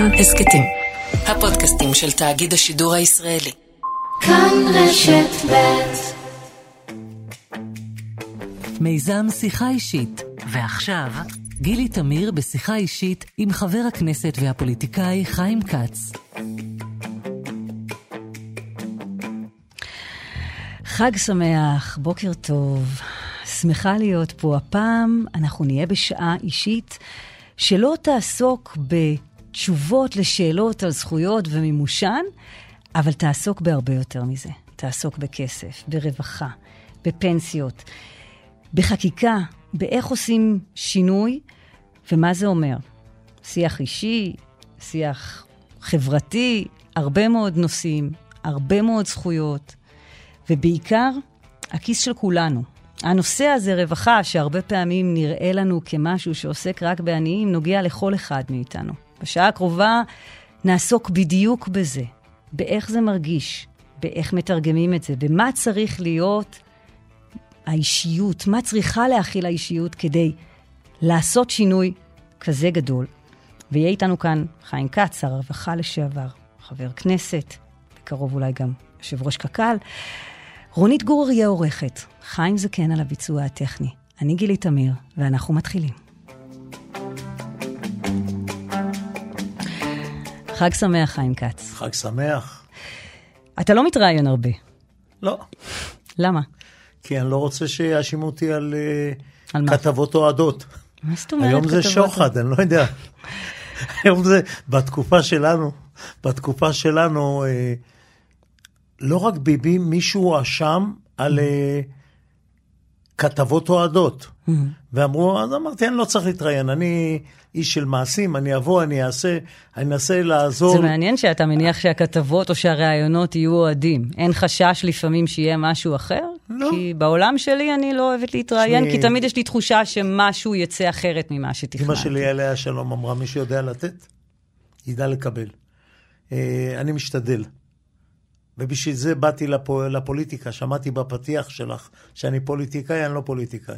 כאן הסכתים. הפודקאסטים של תאגיד השידור הישראלי. כאן רשת ב' מיזם שיחה אישית. ועכשיו, גילי תמיר בשיחה אישית עם חבר הכנסת והפוליטיקאי חיים כץ. חג שמח, בוקר טוב. שמחה להיות פה. הפעם אנחנו נהיה בשעה אישית שלא תעסוק בתשובות לשאלות על זכויות ומימושן, אבל תעסוק בהרבה יותר מזה. תעסוק בכסף, ברווחה, בפנסיות, בחקיקה, באיך עושים שינוי ומה זה אומר. שיח אישי, שיח חברתי, הרבה מאוד נושאים, הרבה מאוד זכויות, ובעיקר, הכיס של כולנו. הנושא הזה, רווחה, שהרבה פעמים נראה לנו כמשהו שעוסק רק בעניים, נוגע לכל אחד מאיתנו. בשעה הקרובה נעסוק בדיוק בזה, באיך זה מרגיש, באיך מתרגמים את זה, במה צריך להיות האישיות, מה צריכה להכיל האישיות כדי לעשות שינוי כזה גדול. ויהיה איתנו כאן חיים כץ, שר הרווחה לשעבר, חבר כנסת, בקרוב אולי גם יושב ראש קק"ל. רונית גור אריה עורכת, חיים זקן על הביצוע הטכני. אני גילי תמיר, ואנחנו מתחילים. חג שמח, חיים כץ. חג שמח. אתה לא מתראיין הרבה. לא, למה? כי אני לא רוצה שיאשימו אותי על, אה, על? כתבות אוהדות. מה זאת אומרת? היום זה? שוחד, אני לא יודע. היום זה, בתקופה שלנו, בתקופה שלנו, אה, לא רק ביבי, מישהו הואשם על אה, כתבות אוהדות. Mm-hmm. ואמרו, אז אמרתי, אני לא צריך להתראיין, אני איש של מעשים, אני אבוא, אני אעשה, אני אנסה לעזור. זה מעניין שאתה מניח שהכתבות או שהראיונות יהיו אוהדים. אין חשש לפעמים שיהיה משהו אחר? לא. כי בעולם שלי אני לא אוהבת להתראיין, תשמעי- כי תמיד יש לי תחושה שמשהו יצא אחרת ממה שתכננתי. אמא שלי עליה שלום אמרה, מי שיודע לתת, ידע לקבל. אה, אני משתדל. ובשביל זה באתי לפו, לפוליטיקה, שמעתי בפתיח שלך שאני פוליטיקאי, אני לא פוליטיקאי.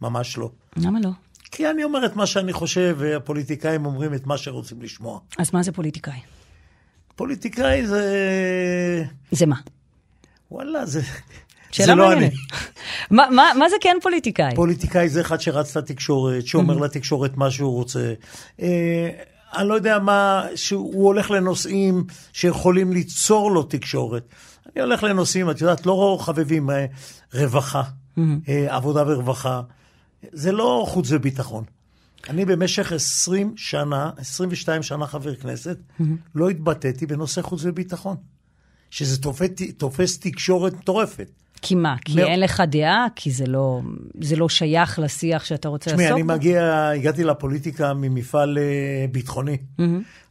ממש לא. למה לא? כי אני אומר את מה שאני חושב, והפוליטיקאים אומרים את מה שרוצים לשמוע. אז מה זה פוליטיקאי? פוליטיקאי זה... זה מה? וואלה, זה... שאלה זה לא אני. מעניינת. מה- מה מה זה כן פוליטיקאי? פוליטיקאי זה אחד שרץ לתקשורת, שאומר לתקשורת מה שהוא רוצה. אני לא יודע מה, שהוא הולך לנושאים שיכולים ליצור לו תקשורת. אני הולך לנושאים, את יודעת, לא חביבים, אה, רווחה, אה, עבודה ורווחה. זה לא חוץ וביטחון. אני במשך 20 שנה, 22 שנה חבר כנסת, לא התבטאתי בנושא חוץ וביטחון. שזה תופס, תופס תקשורת מטורפת. כי מה? כי מאוד. אין לך דעה? כי זה לא, זה לא שייך לשיח שאתה רוצה תשמעי, לעסוק אני בו? מגיע, הגעתי לפוליטיקה ממפעל אה, ביטחוני.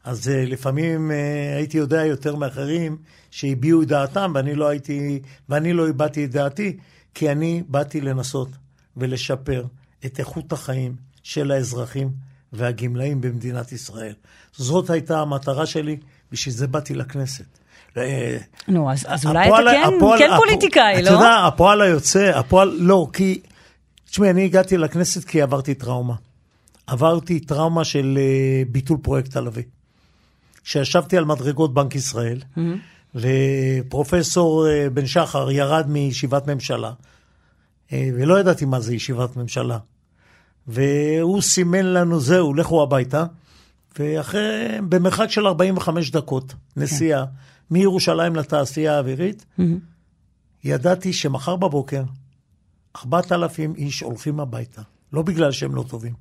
אז אה, לפעמים אה, הייתי יודע יותר מאחרים שהביעו את דעתם, ואני לא הייתי, ואני לא הבעתי את דעתי, כי אני באתי לנסות ולשפר את איכות החיים של האזרחים והגמלאים במדינת ישראל. זאת הייתה המטרה שלי, בשביל זה באתי לכנסת. אה, נו, אז, אז אולי אתה כן, הפועל- כן הפ- פוליטיקאי, אתה לא? יודע, הפועל היוצא, הפועל, לא, כי... תשמעי, אני הגעתי לכנסת כי עברתי טראומה. עברתי טראומה של אה, ביטול פרויקט הלוי. כשישבתי על מדרגות בנק ישראל, ופרופסור אה, בן שחר ירד מישיבת ממשלה, ולא ידעתי מה זה ישיבת ממשלה. והוא סימן לנו, זהו, לכו הביתה. ואחרי, במרחק של 45 דקות נסיעה מירושלים לתעשייה האווירית, ידעתי שמחר בבוקר 4,000 איש הולכים הביתה. לא בגלל שהם לא טובים,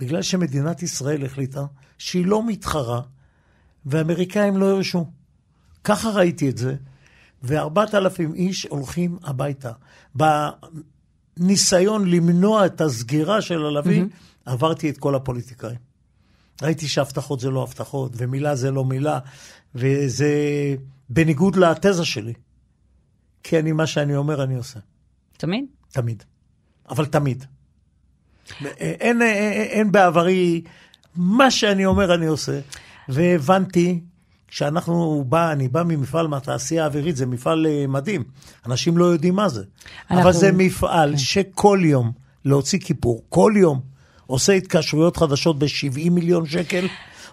בגלל שמדינת ישראל החליטה שהיא לא מתחרה, והאמריקאים לא הרשו. ככה ראיתי את זה, ו-4,000 איש הולכים הביתה. בניסיון למנוע את הסגירה של הלוי, עברתי את כל הפוליטיקאים. ראיתי שהבטחות זה לא הבטחות, ומילה זה לא מילה, וזה בניגוד לתזה שלי. כי אני, מה שאני אומר, אני עושה. תמיד? תמיד. אבל תמיד. אין, אין, אין בעברי, מה שאני אומר אני עושה. והבנתי, כשאנחנו בא, אני בא ממפעל מהתעשייה האווירית, זה מפעל אה, מדהים. אנשים לא יודעים מה זה. אנחנו- אבל זה מפעל שכל יום להוציא כיפור, כל יום עושה התקשרויות חדשות ב-70 מיליון שקל,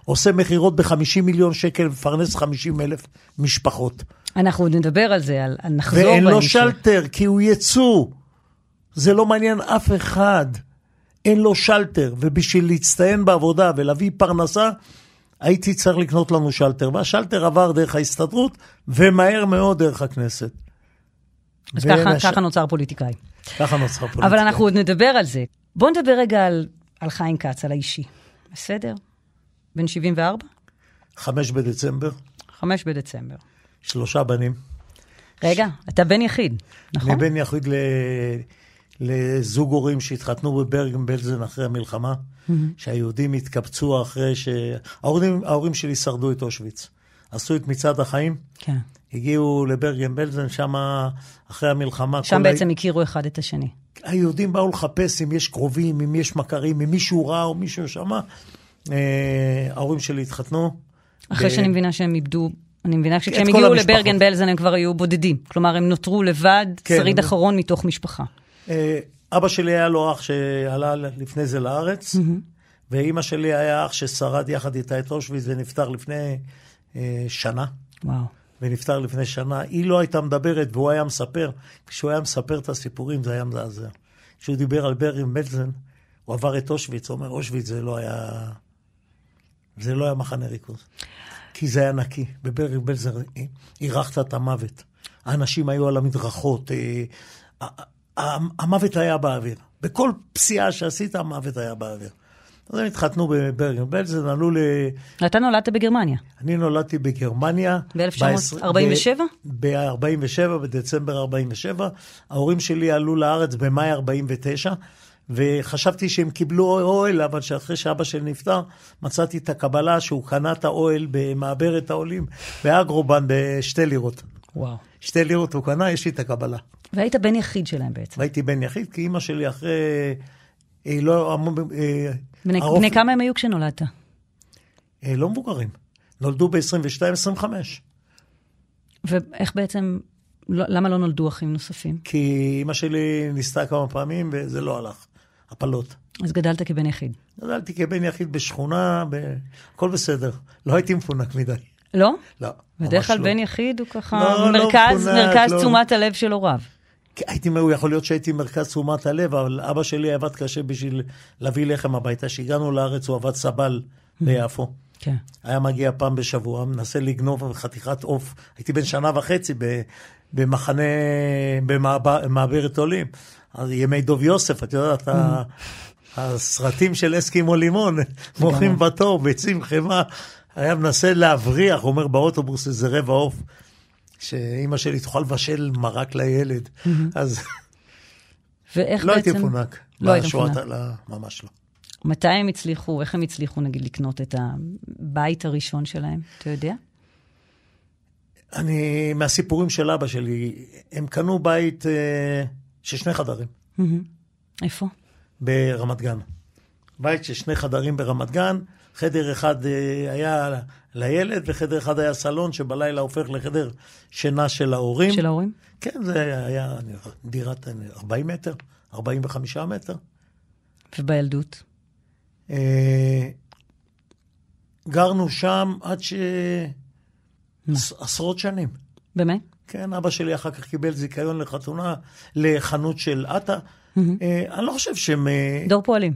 עושה מכירות ב-50 מיליון שקל, מפרנס 50 אלף משפחות. אנחנו עוד נדבר על זה, על, על נחזור ואין לו בהמשך. שלטר, כי הוא יצוא. זה לא מעניין אף אחד. אין לו שלטר, ובשביל להצטיין בעבודה ולהביא פרנסה, הייתי צריך לקנות לנו שלטר. והשלטר עבר דרך ההסתדרות, ומהר מאוד דרך הכנסת. אז ככה, והנש- ככה נוצר פוליטיקאי. ככה נוצרה פוליטיקה. אבל אנחנו עוד נדבר על זה. בואו נדבר רגע על, על חיים כץ, על האישי. בסדר? בן 74? חמש בדצמבר, 5 בדצמבר. שלושה בנים. רגע, אתה בן יחיד, נכון? אני בן יחיד ל... לזוג הורים שהתחתנו בברגן בלזן אחרי המלחמה, שהיהודים התקבצו אחרי ש... ההורים, ההורים שלי שרדו את אושוויץ. עשו את מצעד החיים, כן. הגיעו לברגן בלזן, שם אחרי המלחמה... שם בעצם הכירו אחד את השני. היהודים באו לחפש אם יש קרובים, אם יש מכרים, אם מישהו רע או מישהו שמע. אה, ההורים שלי התחתנו. אחרי ב- שאני מבינה שהם איבדו, אני מבינה שכשהם הגיעו המשפחות. לברגן בלזן הם כבר היו בודדים. כלומר, הם נותרו לבד, כן. שריד אחרון מתוך משפחה. אה, אבא שלי היה לו אח שעלה לפני זה לארץ, ואימא שלי היה אח ששרד יחד איתה את אושוויץ ונפטר לפני אה, שנה. וואו. ונפטר לפני שנה. היא לא הייתה מדברת והוא היה מספר. כשהוא היה מספר את הסיפורים זה היה מזעזע. כשהוא דיבר על ברגן בלזן, הוא עבר את אושוויץ, הוא אומר, אושוויץ זה לא היה... זה לא היה מחנה ריכוז. כי זה היה נקי. בברגן בלזן אירחת את המוות. האנשים היו על המדרכות. אה, המוות היה באוויר. בכל פסיעה שעשית, המוות היה באוויר. אז הם התחתנו בברגן בלזן, עלו ל... אתה נולדת בגרמניה. אני נולדתי בגרמניה. ב-1947? ב-47, בדצמבר 47. ההורים שלי עלו לארץ במאי 49, וחשבתי שהם קיבלו אוהל, אבל שאחרי שאבא שלי נפטר, מצאתי את הקבלה שהוא קנה את האוהל במעברת העולים באגרובן בשתי לירות. וואו. שתי לירות הוא קנה, יש לי את הקבלה. והיית בן יחיד שלהם בעצם. והייתי בן יחיד, כי אימא שלי אחרי... היא לא... אה, בני, הרופ- בני כמה הם היו כשנולדת? אה, לא מבוגרים. נולדו ב-22-25. ואיך בעצם, לא, למה לא נולדו אחים נוספים? כי אימא שלי ניסתה כמה פעמים וזה לא הלך, הפלות. אז גדלת כבן יחיד. גדלתי כבן יחיד בשכונה, ב... הכל בסדר. לא הייתי מפונק מדי. לא? לא, בדרך כלל בן לא. יחיד הוא ככה לא, לא מרכז, מפונק, מרכז לא. תשומת הלב של הוריו. הייתי, הוא יכול להיות שהייתי מרכז תשומת הלב, אבל אבא שלי עבד קשה בשביל להביא לחם הביתה. כשהגענו לארץ הוא עבד סבל ביפו. כן. היה מגיע פעם בשבוע, מנסה לגנוב חתיכת עוף. הייתי בן שנה וחצי במחנה, במעבר- במעברת עולים. אז ימי דוב יוסף, את יודעת, ה- הסרטים של אסקימו לימון, מוכרים בתור, ביצים, חמאה. היה מנסה להבריח, הוא אומר באוטובוס איזה רבע עוף, שאימא שלי תוכל לבשל מרק לילד. אז ואיך לא בעצם... הייתי מפונק. לא היית בשואה, מפונק. לא, ממש לא. מתי הם הצליחו, איך הם הצליחו נגיד לקנות את הבית הראשון שלהם? אתה יודע? אני, מהסיפורים של אבא שלי, הם קנו בית אה, של שני חדרים איפה? ברמת גן. בית של שני חדרים ברמת גן, חדר אחד אה, היה לילד וחדר אחד היה סלון שבלילה הופך לחדר שינה של ההורים. של ההורים? כן, זה היה דירת 40 מטר, 45 מטר. ובילדות? אה, גרנו שם עד ש... עש- עשרות שנים. באמת? כן, אבא שלי אחר כך קיבל זיכיון לחתונה, לחנות של עטה. אה, אני לא חושב שהם... אה, דור פועלים.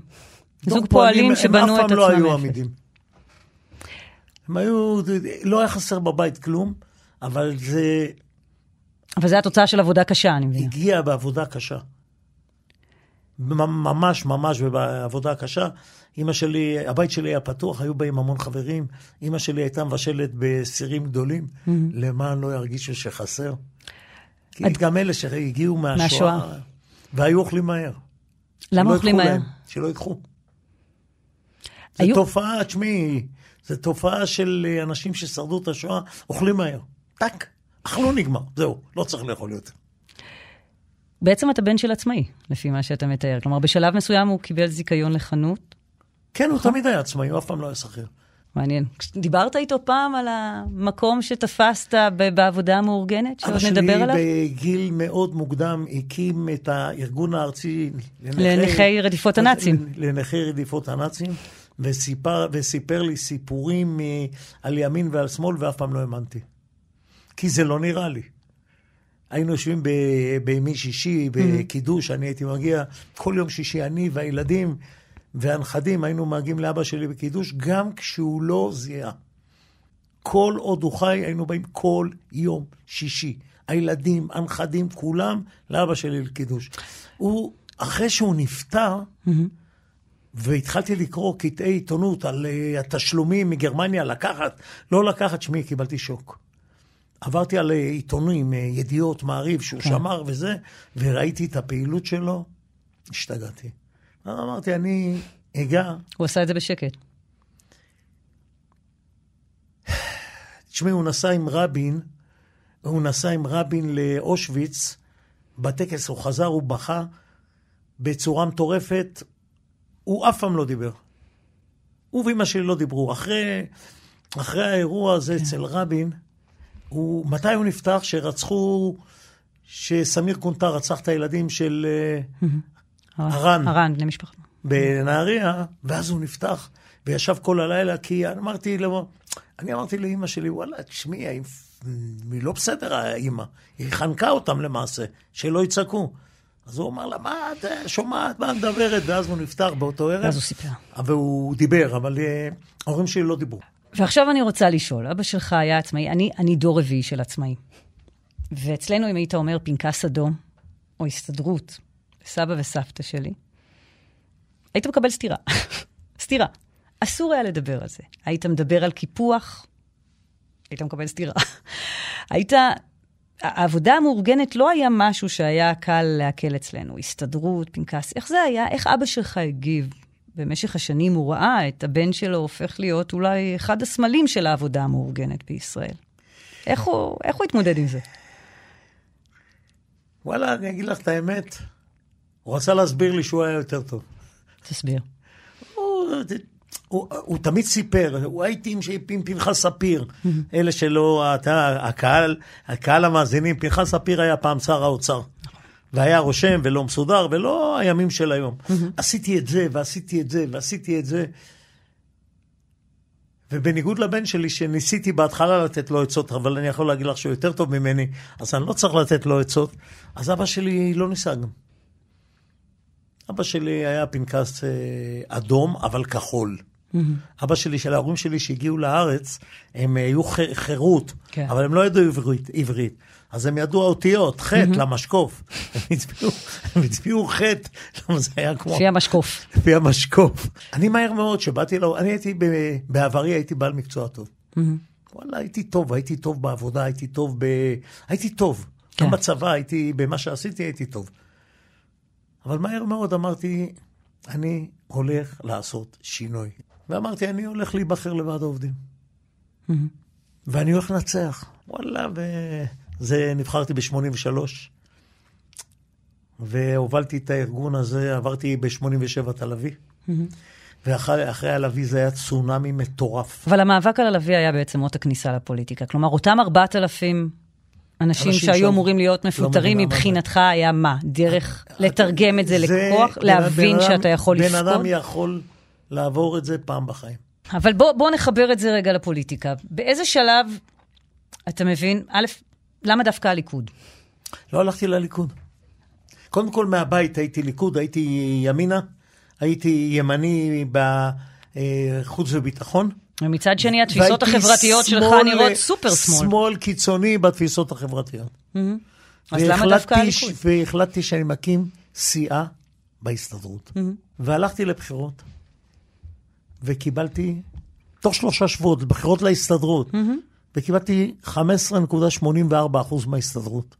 זוג פועלים שבנו את הם אף פעם לא עצמם היו. עמידים. הם היו... לא היה חסר בבית כלום, אבל זה אבל זו התוצאה של עבודה קשה, אני מבינה. הגיע בעבודה קשה. ממ- ממש ממש בעבודה קשה. אימא שלי, הבית שלי היה פתוח, היו באים המון חברים. אימא שלי הייתה מבשלת בסירים גדולים, למען לא ירגישו שחסר. כי את- גם אלה שהגיעו מהשואה, מהשואה. והיו אוכלים מהר. למה אוכלים מהר? להם, שלא ייקחו. זו היו- תופעה, תשמעי, זו תופעה של אה, אנשים ששרדו את השואה, אוכלים מהר. טאק, אכלו נגמר, זהו, לא צריך לאכול יותר. בעצם אתה בן של עצמאי, לפי מה שאתה מתאר. כלומר, בשלב מסוים הוא קיבל זיכיון לחנות. כן, נכון. הוא תמיד היה עצמאי, הוא אף פעם לא היה שכיר. מעניין. דיברת איתו פעם על המקום שתפסת בעבודה המאורגנת, שעוד אבא נדבר שלי עליו? בגיל מאוד מוקדם הקים את הארגון הארצי לנכי רדיפות הנאצים. לנכי רדיפות הנאצים, וסיפר, וסיפר לי סיפורים אה, על ימין ועל שמאל, ואף פעם לא האמנתי. כי זה לא נראה לי. היינו יושבים בימי שישי, בקידוש, אני הייתי מגיע כל יום שישי, אני והילדים והנכדים, היינו מגיעים לאבא שלי בקידוש, גם כשהוא לא זיהה. כל עוד הוא חי, היינו באים כל יום שישי. הילדים, הנכדים, כולם לאבא שלי לקידוש. הוא, אחרי שהוא נפטר, והתחלתי לקרוא קטעי עיתונות על uh, התשלומים מגרמניה, לקחת, לא לקחת, שמי, קיבלתי שוק. עברתי על uh, עיתונים, uh, ידיעות, מעריב, שהוא כן. שמר וזה, וראיתי את הפעילות שלו, השתגעתי. אמרתי, אני אגע, הוא עשה את זה בשקט. תשמעי, הוא נסע עם רבין, הוא נסע עם רבין לאושוויץ, בטקס הוא חזר, הוא בכה בצורה מטורפת, הוא אף פעם לא דיבר. הוא ואמא שלי לא דיברו. אחרי, אחרי האירוע הזה אצל רבין, הוא, מתי הוא נפתח? שרצחו, שסמיר קונטר רצח את הילדים של... אה, הרן. הרן, בני משפחה. בנהריה, ואז הוא נפתח, וישב כל הלילה, כי אמרתי לו, אני אמרתי לאימא שלי, וואלה, תשמעי, היא לא בסדר, האימא. היא חנקה אותם למעשה, שלא יצעקו. אז הוא אמר לה, מה את שומעת, מה את מדברת? ואז הוא נפטר באותו ערב. ואז הוא סיפר. והוא דיבר, אבל אה, ההורים שלי לא דיברו. ועכשיו אני רוצה לשאול, אבא שלך היה עצמאי, אני, אני דור רביעי של עצמאי. ואצלנו, אם היית אומר פנקס אדום, או הסתדרות, סבא וסבתא שלי, היית מקבל סטירה. סטירה. אסור היה לדבר על זה. היית מדבר על קיפוח, היית מקבל סטירה. היית... העבודה המאורגנת לא היה משהו שהיה קל לעכל אצלנו. הסתדרות, פנקס, איך זה היה? איך אבא שלך הגיב? במשך השנים הוא ראה את הבן שלו הופך להיות אולי אחד הסמלים של העבודה המאורגנת בישראל. איך הוא, איך הוא התמודד עם זה? וואלה, אני אגיד לך את האמת, הוא רצה להסביר לי שהוא היה יותר טוב. תסביר. הוא, הוא, הוא תמיד סיפר, הוא הייתי עם, פנחס ספיר, אלה שלא, אתה, הקהל, הקהל המאזינים, פנחס ספיר היה פעם שר האוצר, והיה רושם ולא מסודר, ולא הימים של היום. עשיתי את זה, ועשיתי את זה, ועשיתי את זה. ובניגוד לבן שלי, שניסיתי בהתחלה לתת לו עצות, אבל אני יכול להגיד לך שהוא יותר טוב ממני, אז אני לא צריך לתת לו עצות, אז אבא שלי לא ניסה גם. אבא שלי היה פנקס אה, אדום, אבל כחול. אבא שלי, של ההורים שלי שהגיעו לארץ, הם היו ח- חירות, כן. אבל הם לא ידעו עברית, עברית. אז הם ידעו האותיות, ח' למשקוף. הם הצביעו, הם הצביעו ח', למה זה היה כמו... לפי המשקוף. לפי המשקוף. אני מהר מאוד, שבאתי לו, אני הייתי, ב- בעברי הייתי בעל מקצוע טוב. וואלה, הייתי טוב, הייתי טוב בעבודה, הייתי טוב ב... הייתי טוב. כן. גם בצבא הייתי, במה שעשיתי הייתי טוב. אבל מהר מאוד אמרתי, אני הולך לעשות שינוי. ואמרתי, אני הולך להיבחר לוועד העובדים. ואני הולך לנצח. וואלה, וזה, נבחרתי ב-83, והובלתי את הארגון הזה, עברתי ב-87 את הלוי, ואחרי אחרי הלוי זה היה צונאמי מטורף. אבל המאבק על הלוי היה בעצם אות הכניסה לפוליטיקה. כלומר, אותם 4,000 אנשים אנשים שהיו שם אמורים להיות לא מפוטרים, מה זה. מבחינתך היה מה? דרך לתרגם את זה לכוח? בן- להבין בן אדם- שאתה יכול בן אדם לזכות? יכול לעבור את זה פעם בחיים. אבל בוא, בוא נחבר את זה רגע לפוליטיקה. באיזה שלב אתה מבין, א', למה דווקא הליכוד? לא הלכתי לליכוד. קודם כל מהבית הייתי ליכוד, הייתי ימינה, הייתי ימני בחוץ וביטחון. ומצד שני, התפיסות החברתיות שלך שמאל- נראות סופר שמאל. שמאל קיצוני בתפיסות החברתיות. אז למה דווקא הליכוד? והחלטתי שאני מקים סיעה בהסתדרות. והלכתי לבחירות, וקיבלתי, תוך שלושה שבועות, בחירות להסתדרות, וקיבלתי 15.84% מההסתדרות.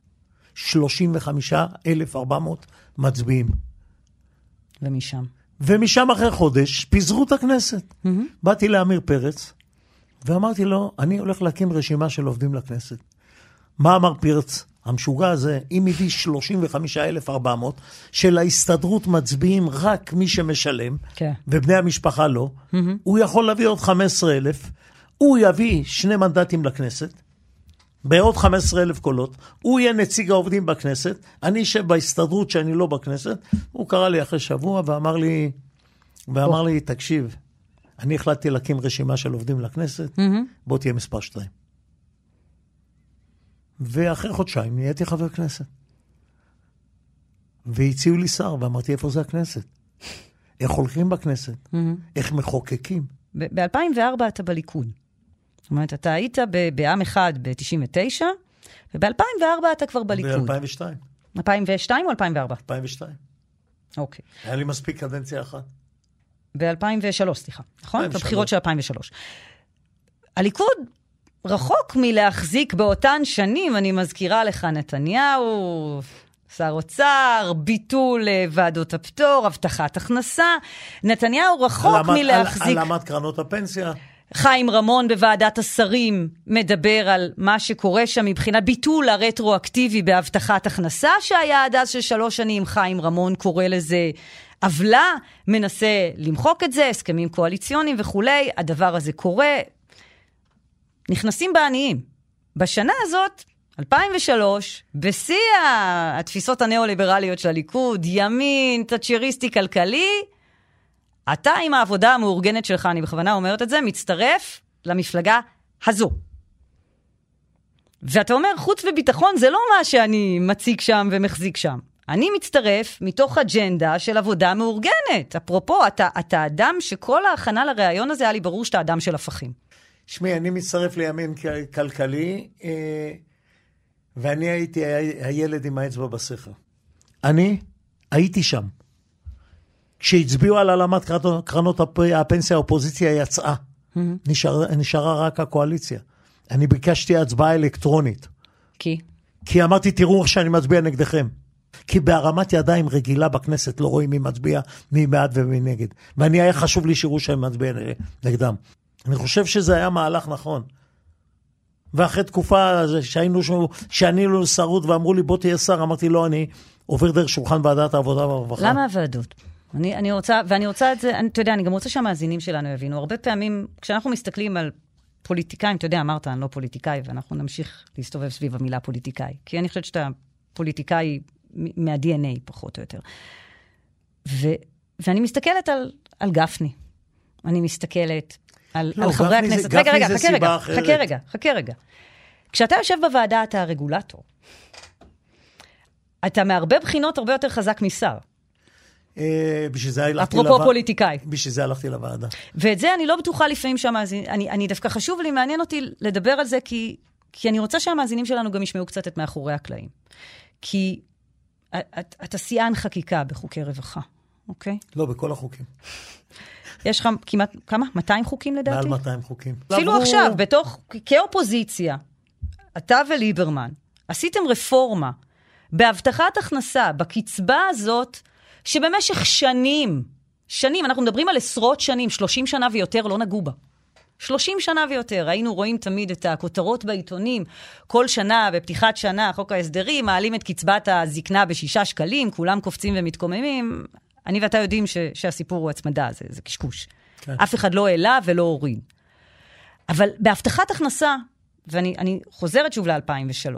35,400 מצביעים. ומשם. ומשם אחרי חודש פיזרו את הכנסת. באתי לעמיר פרץ, ואמרתי לו, אני הולך להקים רשימה של עובדים לכנסת. מה אמר פרץ? המשוגע הזה, אם הביא 35,400, שלהסתדרות מצביעים רק מי שמשלם, כן. ובני המשפחה לא, הוא יכול להביא עוד 15,000, הוא יביא שני מנדטים לכנסת, בעוד 15,000 קולות, הוא יהיה נציג העובדים בכנסת, אני אשב בהסתדרות שאני לא בכנסת, הוא קרא לי אחרי שבוע ואמר לי, ואמר לי, תקשיב, אני החלטתי להקים רשימה של עובדים לכנסת, בוא תהיה מספר שתיים. ואחרי חודשיים נהייתי חבר כנסת. והציעו לי שר, ואמרתי, איפה זה הכנסת? איך הולכים בכנסת? איך מחוקקים? ב-2004 אתה בליכוד. זאת אומרת, אתה היית ב- בעם אחד ב-99, וב-2004 אתה כבר בליכוד. ב-2002. 2002 או 2004? 2002. אוקיי. היה לי מספיק קדנציה אחת. ב-2003, סליחה, נכון? 2003. בבחירות של 2003. הליכוד רחוק מלהחזיק באותן שנים, אני מזכירה לך, נתניהו, שר אוצר, ביטול אה, ועדות הפטור, הבטחת הכנסה. נתניהו רחוק העלמת- מלהחזיק... העלמת קרנות הפנסיה. חיים רמון בוועדת השרים מדבר על מה שקורה שם מבחינת ביטול הרטרואקטיבי בהבטחת הכנסה, שהיה עד אז של שלוש שנים. חיים רמון קורא לזה עוולה, מנסה למחוק את זה, הסכמים קואליציוניים וכולי. הדבר הזה קורה. נכנסים בעניים. בשנה הזאת, 2003, בשיא התפיסות הניאו-ליברליות של הליכוד, ימין, תאצ'ריסטי כלכלי, אתה עם העבודה המאורגנת שלך, אני בכוונה אומרת את זה, מצטרף למפלגה הזו. ואתה אומר, חוץ וביטחון זה לא מה שאני מציג שם ומחזיק שם. אני מצטרף מתוך אג'נדה של עבודה מאורגנת. אפרופו, אתה, אתה אדם שכל ההכנה לראיון הזה, היה לי ברור שאתה אדם של הפכים. שמי, אני מצטרף לימין כלכלי, אה, ואני הייתי הילד עם האצבע בסכר. אני הייתי שם. כשהצביעו על העלמת קרנות- קרנות הפ- הפנסיה, האופוזיציה יצאה. נשאר, נשארה רק הקואליציה. אני ביקשתי הצבעה אלקטרונית, כי? כי אמרתי, תראו איך שאני מצביע נגדכם. כי בהרמת ידיים רגילה בכנסת לא רואים מי מצביע, מי בעד ומי נגד. ואני, היה חשוב לי שיראו שאני מצביע נגדם. אני חושב שזה היה מהלך נכון. ואחרי תקופה שהיינו, שם- שאני לא שרות ואמרו לי, בוא תהיה שר, אמרתי, לא, אני עובר דרך שולחן ועדת העבודה והרווחה. למה הוועדות? אני, אני רוצה, ואני רוצה את זה, אני, אתה יודע, אני גם רוצה שהמאזינים שלנו יבינו. הרבה פעמים, כשאנחנו מסתכלים על פוליטיקאים, אתה יודע, אמרת, אני לא פוליטיקאי, ואנחנו נמשיך להסתובב סביב המילה פוליטיקאי. כי אני חושבת שאתה פוליטיקאי מה-DNA, פחות או יותר. ו, ואני מסתכלת על, על גפני. אני מסתכלת על, לא, על חברי הכנסת. רגע, רגע, חכה רגע. חכה רגע, חכה רגע. כשאתה יושב בוועדה, אתה הרגולטור. אתה מהרבה בחינות הרבה יותר חזק משר. אה, בשביל זה הלכתי אפרופו לוועדה. פוליטיקאי. בשביל זה הלכתי לוועדה. ואת זה אני לא בטוחה לפעמים שהמאזינים, אני, אני דווקא חשוב לי, מעניין אותי לדבר על זה, כי, כי אני רוצה שהמאזינים שלנו גם ישמעו קצת את מאחורי הקלעים. כי את, אתה שיאן חקיקה בחוקי רווחה, אוקיי? לא, בכל החוקים. יש לך כמעט, כמה? 200 חוקים לדעתי? מעל 200 חוקים. אפילו עברו- עכשיו, בתוך, כאופוזיציה, אתה וליברמן, עשיתם רפורמה בהבטחת הכנסה, בקצבה הזאת, שבמשך שנים, שנים, אנחנו מדברים על עשרות שנים, 30 שנה ויותר, לא נגעו בה. 30 שנה ויותר, היינו רואים תמיד את הכותרות בעיתונים, כל שנה, בפתיחת שנה, חוק ההסדרים, מעלים את קצבת הזקנה בשישה שקלים, כולם קופצים ומתקוממים. אני ואתה יודעים ש, שהסיפור הוא הצמדה, זה, זה קשקוש. כן. אף אחד לא העלה ולא הוריד. אבל בהבטחת הכנסה, ואני אני חוזרת שוב ל-2003,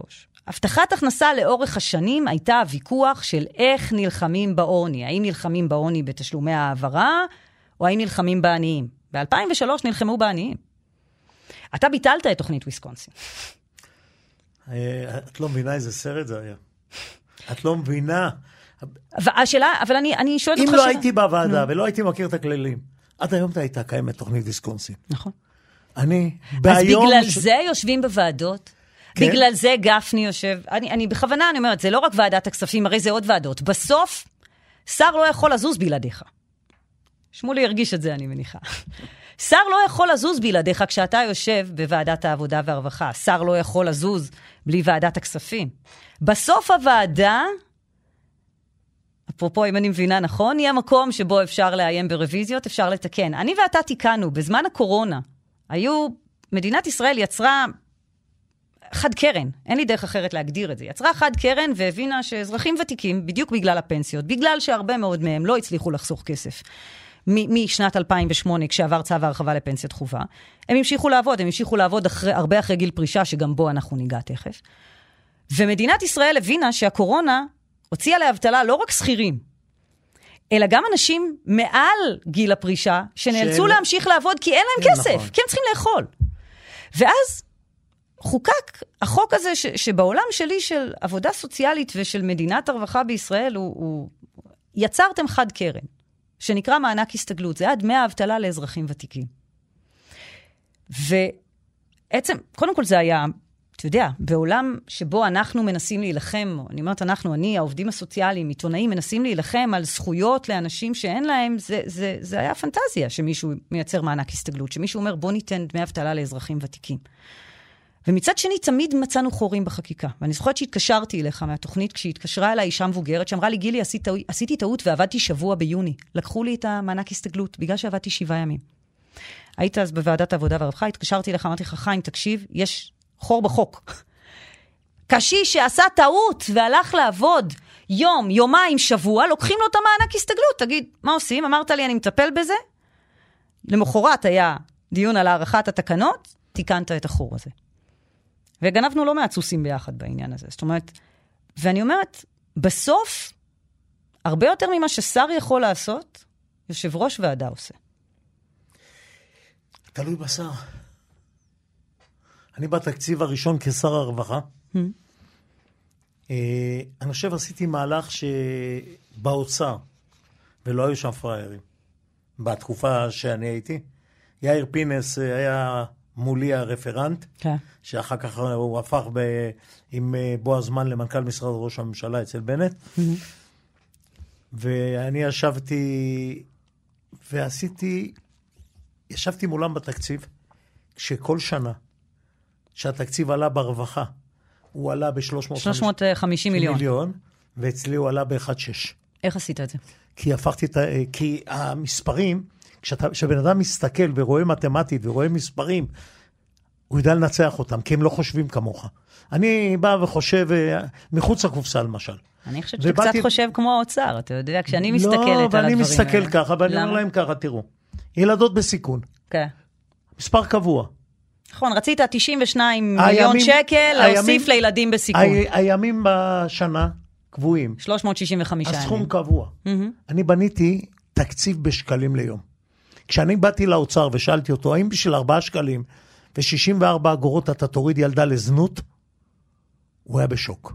הבטחת הכנסה לאורך השנים הייתה הוויכוח של איך נלחמים בעוני. האם נלחמים בעוני בתשלומי העברה, או האם נלחמים בעניים. ב-2003 נלחמו בעניים. אתה ביטלת את תוכנית ויסקונסין. אה, את לא מבינה איזה סרט זה היה. את לא מבינה. והשאלה, אבל אני, אני שואלת אם אותך לא שאלה. הייתי בוועדה ולא הייתי מכיר את הכללים, עד היום הייתה קיימת תוכנית ויסקונסין. נכון. אני, אז בהיום... בגלל ש- זה יושבים בוועדות? כן. בגלל זה גפני יושב, אני, אני בכוונה, אני אומרת, זה לא רק ועדת הכספים, הרי זה עוד ועדות. בסוף, שר לא יכול לזוז בלעדיך. שמולי הרגיש את זה, אני מניחה. שר לא יכול לזוז בלעדיך כשאתה יושב בוועדת העבודה והרווחה. שר לא יכול לזוז בלי ועדת הכספים. בסוף הוועדה, אפרופו, אם אני מבינה נכון, היא המקום שבו אפשר לאיים ברוויזיות, אפשר לתקן. אני ואתה תיקנו, בזמן הקורונה, היו, מדינת ישראל יצרה חד קרן, אין לי דרך אחרת להגדיר את זה. יצרה חד קרן והבינה שאזרחים ותיקים, בדיוק בגלל הפנסיות, בגלל שהרבה מאוד מהם לא הצליחו לחסוך כסף משנת 2008, כשעבר צו ההרחבה לפנסיית חובה, הם המשיכו לעבוד, הם המשיכו לעבוד אחרי, הרבה אחרי גיל פרישה, שגם בו אנחנו ניגע תכף. ומדינת ישראל הבינה שהקורונה הוציאה לאבטלה לא רק שכירים, אלא גם אנשים מעל גיל הפרישה, שנאלצו שאלה- להמשיך לעבוד כי אין להם כן, כסף, נכון. כי הם צריכים לאכול. ואז חוקק החוק הזה, ש, שבעולם שלי של עבודה סוציאלית ושל מדינת הרווחה בישראל, הוא, הוא... יצרתם חד קרן, שנקרא מענק הסתגלות. זה היה דמי האבטלה לאזרחים ותיקים. ועצם, קודם כל זה היה, אתה יודע, בעולם שבו אנחנו מנסים להילחם, אני אומרת אנחנו, אני, העובדים הסוציאליים, עיתונאים, מנסים להילחם על זכויות לאנשים שאין להם, זה, זה, זה היה פנטזיה שמישהו מייצר מענק הסתגלות, שמישהו אומר, בוא ניתן דמי אבטלה לאזרחים ותיקים. ומצד שני, תמיד מצאנו חורים בחקיקה. ואני זוכרת שהתקשרתי אליך מהתוכנית, כשהתקשרה אליי אישה מבוגרת, שאמרה לי, גילי, עשית, עשיתי טעות ועבדתי שבוע ביוני. לקחו לי את המענק הסתגלות, בגלל שעבדתי שבעה ימים. היית אז בוועדת העבודה והרווחה, התקשרתי אליך, אמרתי לך, חיים, תקשיב, יש חור בחוק. קשיש שעשה טעות והלך לעבוד יום, יומיים, שבוע, לוקחים לו את המענק הסתגלות. תגיד, מה עושים? אמרת לי, אני מטפל בזה. למחרת היה דיון על הארכת התקנות, תיקנת את החור הזה. וגנבנו לא מעט סוסים ביחד בעניין הזה. זאת אומרת, ואני אומרת, בסוף, הרבה יותר ממה ששר יכול לעשות, יושב ראש ועדה עושה. תלוי בשר. אני בתקציב הראשון כשר הרווחה. אה, אני חושב עשיתי מהלך שבאוצר, ולא היו שם פראיירים, בתקופה שאני הייתי. יאיר פינס אה, היה מולי הרפרנט, כן. שאחר כך הוא הפך ב, עם אה, בועז מן למנכ"ל משרד ראש הממשלה אצל בנט. ואני ישבתי ועשיתי, ישבתי מולם בתקציב, כשכל שנה שהתקציב עלה ברווחה, הוא עלה ב-350 350 מיליון. מיליון, ואצלי הוא עלה ב-1.6. איך עשית את זה? כי הפכתי את ה... כי המספרים, כשבן אדם מסתכל ורואה מתמטית ורואה מספרים, הוא יודע לנצח אותם, כי הם לא חושבים כמוך. אני בא וחושב אה, מחוץ לקופסה למשל. אני חושבת שאתה קצת ובאתי- חושב כמו האוצר, אתה יודע, כשאני מסתכלת לא, על הדברים האלה. ואני מסתכל ככה, ואני אומר? להם ככה, תראו, ילדות בסיכון, כן. מספר קבוע. נכון, רצית 92 הימים- מיליון שקל להוסיף לילדים בסיכון. ה- הימים בשנה קבועים, 365 ימים. הסכום קבוע. אני בניתי תקציב בשקלים ליום. כשאני באתי לאוצר ושאלתי אותו, האם בשביל 4 שקלים ו-64 אגורות אתה תוריד ילדה לזנות? הוא היה בשוק.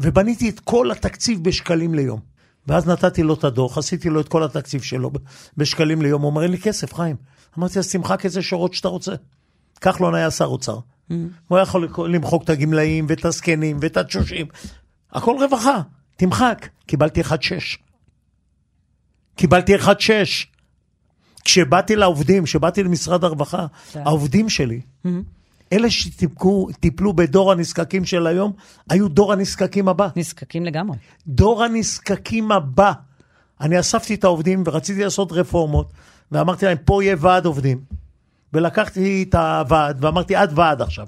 ובניתי את כל התקציב בשקלים ליום. ואז נתתי לו את הדוח, עשיתי לו את כל התקציב שלו בשקלים ליום. הוא אומר, אין לי כסף, חיים. אמרתי, אז תמחק איזה שורות שאתה רוצה. כחלון היה שר אוצר. הוא היה יכול למחוק את הגמלאים ואת הזקנים ואת התשושים. הכל רווחה, תמחק. קיבלתי 1.6. קיבלתי 1.6. כשבאתי לעובדים, כשבאתי למשרד הרווחה, כן. העובדים שלי, אלה שטיפלו בדור הנזקקים של היום, היו דור הנזקקים הבא. נזקקים לגמרי. דור הנזקקים הבא. אני אספתי את העובדים ורציתי לעשות רפורמות, ואמרתי להם, פה יהיה ועד עובדים. ולקחתי את הוועד, ואמרתי, את ועד עכשיו.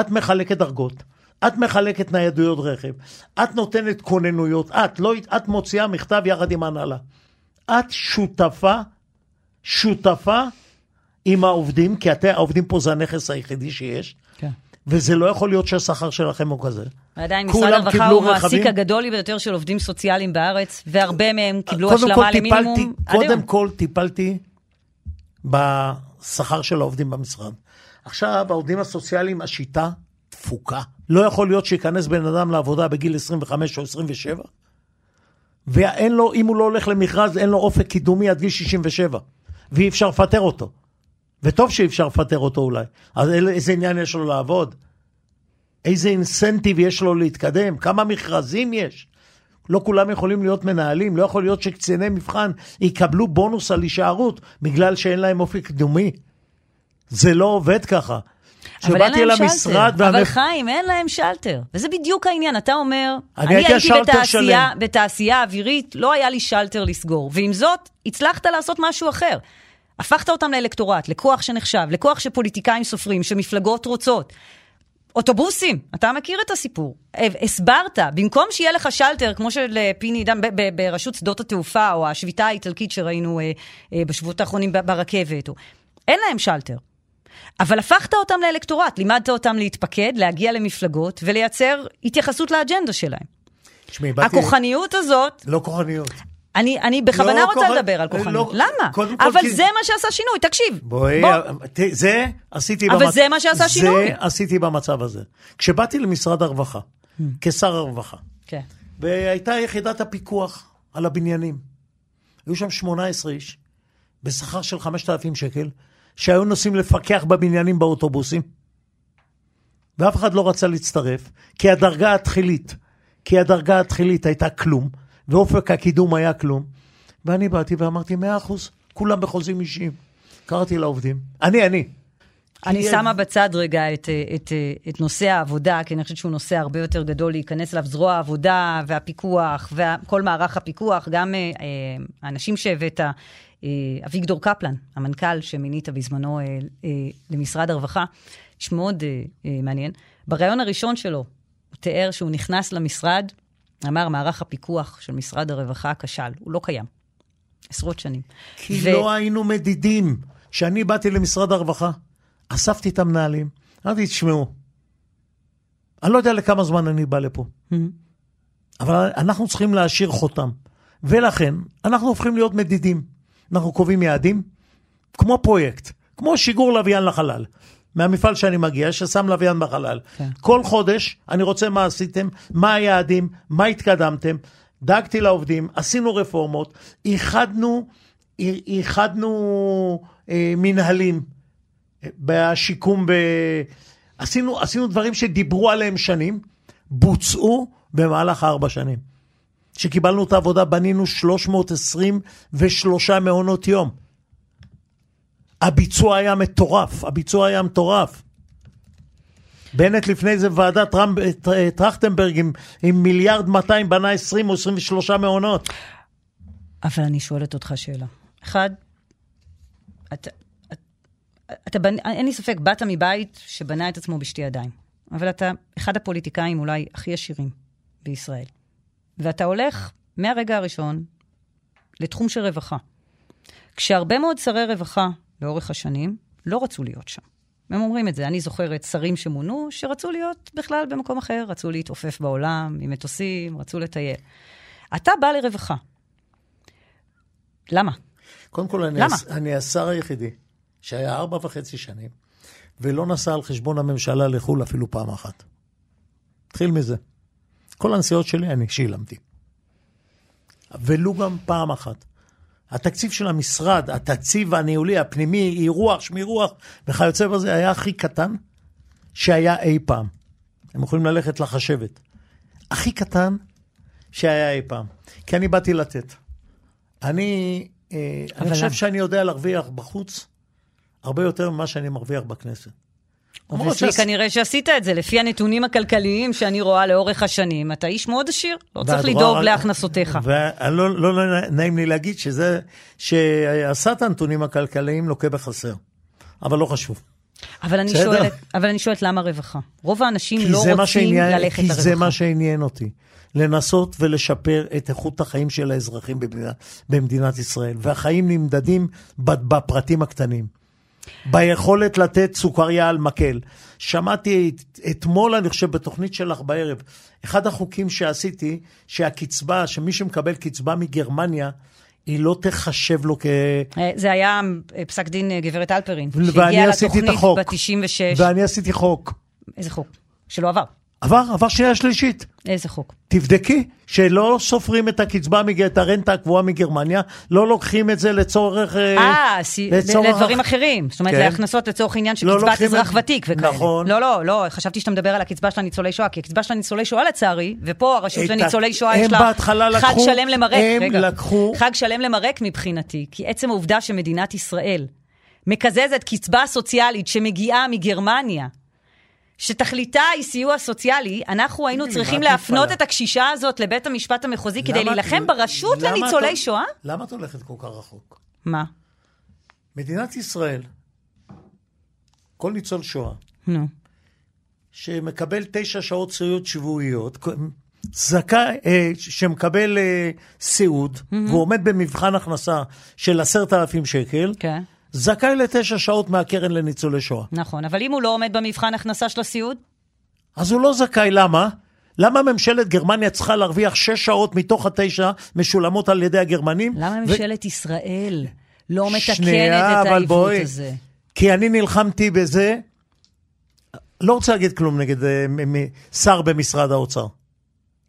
את מחלקת דרגות, את מחלקת ניידויות רכב, את נותנת כוננויות, את, לא, את מוציאה מכתב יחד עם ההנהלה. את שותפה, שותפה עם העובדים, כי אתם, העובדים פה זה הנכס היחידי שיש, כן. וזה לא יכול להיות שהשכר שלכם הוא כזה. ועדיין כולם משרד הרווחה הוא המעסיק? הגדול ביותר של עובדים סוציאליים בארץ, והרבה מהם קיבלו קודם כל השלמה טיפלתי, למינימום. קודם. כל טיפלתי בשכר של העובדים במשרד. עכשיו, העובדים הסוציאליים, השיטה תפוקה. לא יכול להיות שייכנס בן אדם לעבודה בגיל 25 או 27, ואין לו, אם הוא לא הולך למכרז, אין לו אופק קידומי עד גיל 67, ואי אפשר לפטר אותו. וטוב שאי אפשר לפטר אותו אולי. אז איזה עניין יש לו לעבוד? איזה אינסנטיב יש לו להתקדם? כמה מכרזים יש? לא כולם יכולים להיות מנהלים, לא יכול להיות שקציני מבחן יקבלו בונוס על הישארות בגלל שאין להם אופי קדומי. זה לא עובד ככה. כשבאתי למשרד. אבל והמפ- חיים, אין להם שלטר. וזה בדיוק העניין. אתה אומר, אני אני הייתי בתעשייה, שלם. בתעשייה אווירית, לא היה לי שלטר לסגור. ועם זאת, הצלחת לעשות משהו אחר. הפכת אותם לאלקטורט, לכוח שנחשב, לכוח שפוליטיקאים סופרים, שמפלגות רוצות. אוטובוסים, אתה מכיר את הסיפור. אה, הסברת, במקום שיהיה לך שלטר, כמו של פיני עידן ברשות שדות התעופה, או השביתה האיטלקית שראינו אה, אה, בשבועות האחרונים ברכבת, או... אין להם שלטר. אבל הפכת אותם לאלקטורט, לימדת אותם להתפקד, להגיע למפלגות ולייצר התייחסות לאג'נדה שלהם. תשמעי, באתי... הכוחניות הזאת, לא כוחניות. אני, אני בכוונה לא רוצה כוח- לדבר על לא- כוחניות. למה? קודם כל אבל כי- זה מה שעשה שינוי, תקשיב. בואי, בוא. זה עשיתי אבל במצ- זה מה שעשה שינוי. זה עשיתי במצב הזה. כשבאתי למשרד הרווחה, כשר הרווחה, כן. והייתה יחידת הפיקוח על הבניינים. היו שם 18 איש, בשכר של 5,000 שקל, שהיו נוסעים לפקח בבניינים באוטובוסים, ואף אחד לא רצה להצטרף, כי הדרגה התחילית, כי הדרגה התחילית הייתה כלום, ואופק הקידום היה כלום. ואני באתי ואמרתי, מאה אחוז, כולם בחוזים אישיים. קראתי לעובדים, אני, אני. אני שמה בצד רגע את, את, את נושא העבודה, כי אני חושבת שהוא נושא הרבה יותר גדול להיכנס אליו, זרוע העבודה והפיקוח, וכל מערך הפיקוח, גם אה, אה, האנשים שהבאת, אה, אביגדור קפלן, המנכ"ל שמינית בזמנו אה, אה, למשרד הרווחה, איש מאוד אה, אה, מעניין. בריאיון הראשון שלו, הוא תיאר שהוא נכנס למשרד, אמר, מערך הפיקוח של משרד הרווחה כשל, הוא לא קיים. עשרות שנים. כי ו- לא היינו מדידים. כשאני באתי למשרד הרווחה, אספתי את המנהלים, אמרתי, תשמעו, אני לא יודע לכמה זמן אני בא לפה, אבל אנחנו צריכים להשאיר חותם. ולכן, אנחנו הופכים להיות מדידים. אנחנו קובעים יעדים, כמו פרויקט, כמו שיגור לוויין לחלל. מהמפעל שאני מגיע, ששם לוויין בחלל. כן. כל חודש אני רוצה מה עשיתם, מה היעדים, מה התקדמתם. דאגתי לעובדים, עשינו רפורמות, איחדנו, איחדנו אה, מנהלים אה, בשיקום, ב... עשינו, עשינו דברים שדיברו עליהם שנים, בוצעו במהלך ארבע שנים. כשקיבלנו את העבודה בנינו 323 מעונות יום. הביצוע היה מטורף, הביצוע היה מטורף. בנט לפני זה ועדת טראמפ- טר- טרכטנברג עם, עם מיליארד 200 בנה 20 או 23 מעונות. אבל אני שואלת אותך שאלה. אחד, אתה, אתה, בנ- אין לי ספק, באת מבית שבנה את עצמו בשתי ידיים. אבל אתה אחד הפוליטיקאים אולי הכי עשירים בישראל. ואתה הולך מהרגע הראשון לתחום של רווחה. כשהרבה מאוד שרי רווחה לאורך השנים לא רצו להיות שם. הם אומרים את זה. אני זוכרת שרים שמונו שרצו להיות בכלל במקום אחר, רצו להתעופף בעולם עם מטוסים, רצו לטייל. אתה בא לרווחה. למה? קודם כל, אני, למה? הס, אני השר היחידי שהיה ארבע וחצי שנים, ולא נסע על חשבון הממשלה לחו"ל אפילו פעם אחת. התחיל מזה. כל הנסיעות שלי אני שילמתי. ולו גם פעם אחת. התקציב של המשרד, התקציב הניהולי, הפנימי, אירוח, שמירוח וכיוצא בזה, היה הכי קטן שהיה אי פעם. הם יכולים ללכת לחשבת. הכי קטן שהיה אי פעם. כי אני באתי לתת. אני, אה, אני חושב? שאני יודע להרוויח בחוץ הרבה יותר ממה שאני מרוויח בכנסת. למרות obviously, שעש- כנראה שעשית את זה. לפי הנתונים הכלכליים שאני רואה לאורך השנים, אתה איש מאוד עשיר, לא צריך לדאוג להכנסותיך. ולא לא, לא נעים לי להגיד שזה, שעשה את הנתונים הכלכליים לוקה בחסר. אבל לא חשוב. אבל אני. שואלת, אבל אני שואלת למה רווחה? רוב האנשים כי לא רוצים שעניין- ללכת כי לרווחה. זה מה שעניין אותי. לנסות ולשפר את איכות החיים של האזרחים במדינה, במדינת ישראל. והחיים נמדדים בפרטים הקטנים. ביכולת לתת סוכריה על מקל. שמעתי את- אתמול, אני חושב, בתוכנית שלך בערב, אחד החוקים שעשיתי, שהקצבה, שמי שמקבל קצבה מגרמניה, היא לא תחשב לו כ... אה, זה היה אה, פסק דין אה, גברת אלפרין, שהגיעה לתוכנית החוק. ב-96. ואני עשיתי חוק. איזה חוק? שלא עבר. עבר, עבר שנייה שלישית. איזה חוק? תבדקי שלא סופרים את הקצבה, את הרנטה הקבועה מגרמניה, לא לוקחים את זה לצורך... אה, סי- לצורך- לדברים אחרים. זאת אומרת, כן. להכנסות לצורך עניין של לא קצבת אזרח את- ותיק וכאלה. נכון. לא, לא, לא, חשבתי שאתה מדבר על הקצבה של הניצולי שואה, כי הקצבה של הניצולי שואה לצערי, ופה הרשות לניצולי שואה יש לה חג לקחו- שלם למרק. הם רגע, לקחו- חג שלם למרק מבחינתי, כי עצם העובדה שמדינת ישראל מקזזת קצבה סוציאלית שמגיעה מגרמניה, שתכליתה היא סיוע סוציאלי, אנחנו היינו צריכים להפנות? את הקשישה הזאת לבית המשפט המחוזי כדי להילחם ברשות לניצולי שואה? למה את הולכת כל כך רחוק? מה? מדינת ישראל, כל ניצול שואה, נו. שמקבל תשע שעות סיעוד שבועיות, זכאי, אה, שמקבל אה, סיעוד, והוא עומד במבחן הכנסה של עשרת אלפים שקל, כן. זכאי לתשע שעות מהקרן לניצולי שואה. נכון, אבל אם הוא לא עומד במבחן הכנסה של הסיעוד? אז הוא לא זכאי, למה? למה ממשלת גרמניה צריכה להרוויח שש שעות מתוך התשע משולמות על ידי הגרמנים? למה ו- ממשלת ישראל לא מתקנת שנייה, את העיוות בואי. הזה? כי אני נלחמתי בזה, לא רוצה להגיד כלום נגד אה, שר במשרד האוצר.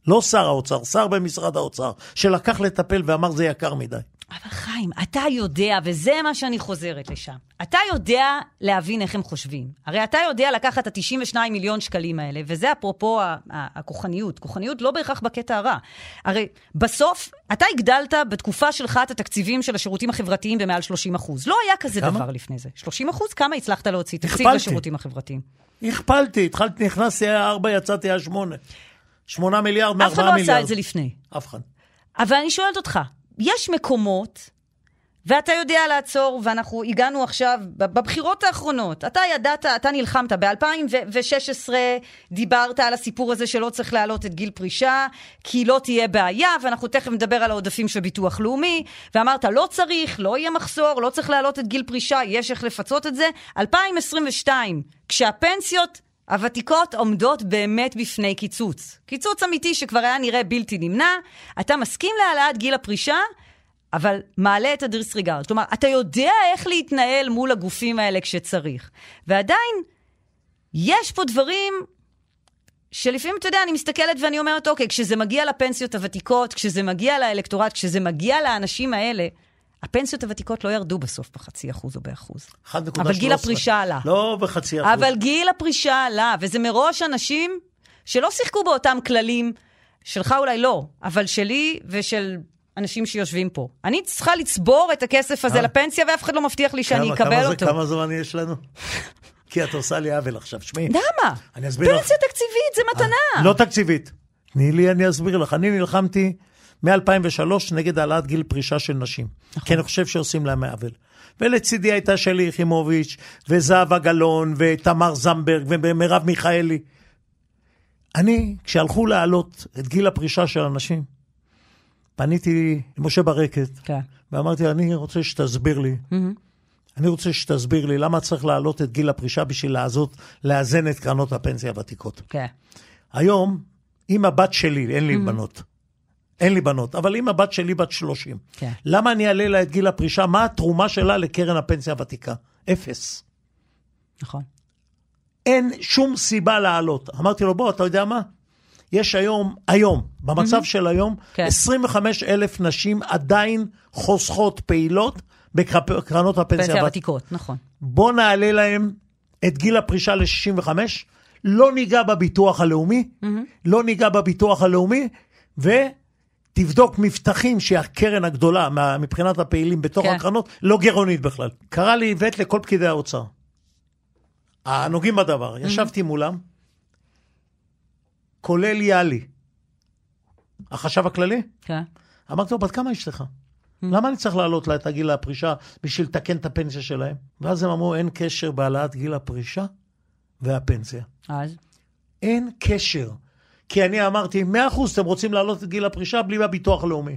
לא שר האוצר, שר במשרד האוצר, שלקח לטפל ואמר זה יקר מדי. אבל חיים, אתה יודע, וזה מה שאני חוזרת לשם, אתה יודע להבין איך הם חושבים. הרי אתה יודע לקחת את ה-92 מיליון שקלים האלה, וזה אפרופו הכוחניות. כוחניות לא בהכרח בקטע הרע. הרי בסוף, אתה הגדלת בתקופה שלך את התקציבים של השירותים החברתיים במעל 30 אחוז. לא היה כזה כמה? דבר לפני זה. 30 אחוז? כמה הצלחת להוציא תקציב. לשירותים החברתיים? הכפלתי, התחלתי, נכנסתי היה ארבע, יצאתי היה שמונה. שמונה מיליארד אף אחד לא מיליארד. עשה את זה לפני. אף אחד. אבל אני שואלת אותך, יש מקומות, ואתה יודע לעצור, ואנחנו הגענו עכשיו, בבחירות האחרונות, אתה ידעת, אתה נלחמת, ב-2016 דיברת על הסיפור הזה שלא צריך להעלות את גיל פרישה, כי לא תהיה בעיה, ואנחנו תכף נדבר על העודפים של ביטוח לאומי, ואמרת, לא צריך, לא יהיה מחסור, לא צריך להעלות את גיל פרישה, יש איך לפצות את זה. 2022, כשהפנסיות... הוותיקות עומדות באמת בפני קיצוץ. קיצוץ אמיתי שכבר היה נראה בלתי נמנע. אתה מסכים להעלאת גיל הפרישה, אבל מעלה את הדיסריגרד. כלומר, אתה יודע איך להתנהל מול הגופים האלה כשצריך. ועדיין, יש פה דברים שלפעמים, אתה יודע, אני מסתכלת ואני אומרת, אוקיי, כשזה מגיע לפנסיות הוותיקות, כשזה מגיע לאלקטורט, כשזה מגיע לאנשים האלה, הפנסיות הוותיקות לא ירדו בסוף בחצי אחוז או באחוז. 1.13. אבל גיל הפרישה עלה. לא בחצי אחוז. אבל גיל הפרישה עלה, וזה מראש אנשים שלא שיחקו באותם כללים, שלך אולי לא, אבל שלי ושל אנשים שיושבים פה. אני צריכה לצבור את הכסף הזה אה? לפנסיה, ואף אחד לא מבטיח לי שאני כמה- כמה אקבל זה- אותו. כמה זמן יש לנו? כי את עושה לי עוול עכשיו. שמעי, למה? אני אסביר לך. פנסיה תקציבית זה מתנה. לא תקציבית. תני לי, אני אסביר לך. אני נלחמתי מ-2003 נגד העלאת גיל פרישה של נשים. נכון. כי אני חושב שעושים להם עוול. ולצידי הייתה שלי יחימוביץ', וזהבה גלאון, ותמר זנדברג, ומרב מיכאלי. אני, כשהלכו להעלות את גיל הפרישה של הנשים, פניתי למשה ברקת, כן. ואמרתי, אני רוצה שתסביר לי, אני רוצה שתסביר לי למה צריך להעלות את גיל הפרישה בשביל לעזות, לאזן את קרנות הפנסיה הוותיקות. כן. היום, אם הבת שלי, אין לי בנות, אין לי בנות, אבל אם הבת שלי בת 30, כן. למה אני אעלה לה את גיל הפרישה? מה התרומה שלה לקרן הפנסיה הוותיקה? אפס. נכון. אין שום סיבה לעלות. אמרתי לו, בוא, אתה יודע מה? יש היום, היום, במצב של היום, כן. 25 אלף נשים עדיין חוסכות פעילות בקרנות הפנסיה פנסיה. ותיקות, נכון. בוא נעלה להם את גיל הפרישה ל-65, לא ניגע בביטוח הלאומי, לא ניגע בביטוח הלאומי, ותבדוק מבטחים שהקרן הגדולה, מה- מבחינת הפעילים בתוך כן. הקרנות, לא גירעונית בכלל. קרא לי איווט לכל פקידי האוצר. הנוגעים בדבר, ישבתי מולם, כולל יאלי, החשב הכללי, כן. אמרתי לו, בת כמה אשתך? למה אני צריך להעלות לה את הגיל הפרישה בשביל לתקן את הפנסיה שלהם? ואז הם אמרו, אין קשר בהעלאת גיל הפרישה והפנסיה. אז? אין קשר. כי אני אמרתי, 100% אתם רוצים להעלות את גיל הפרישה בלי הביטוח הלאומי.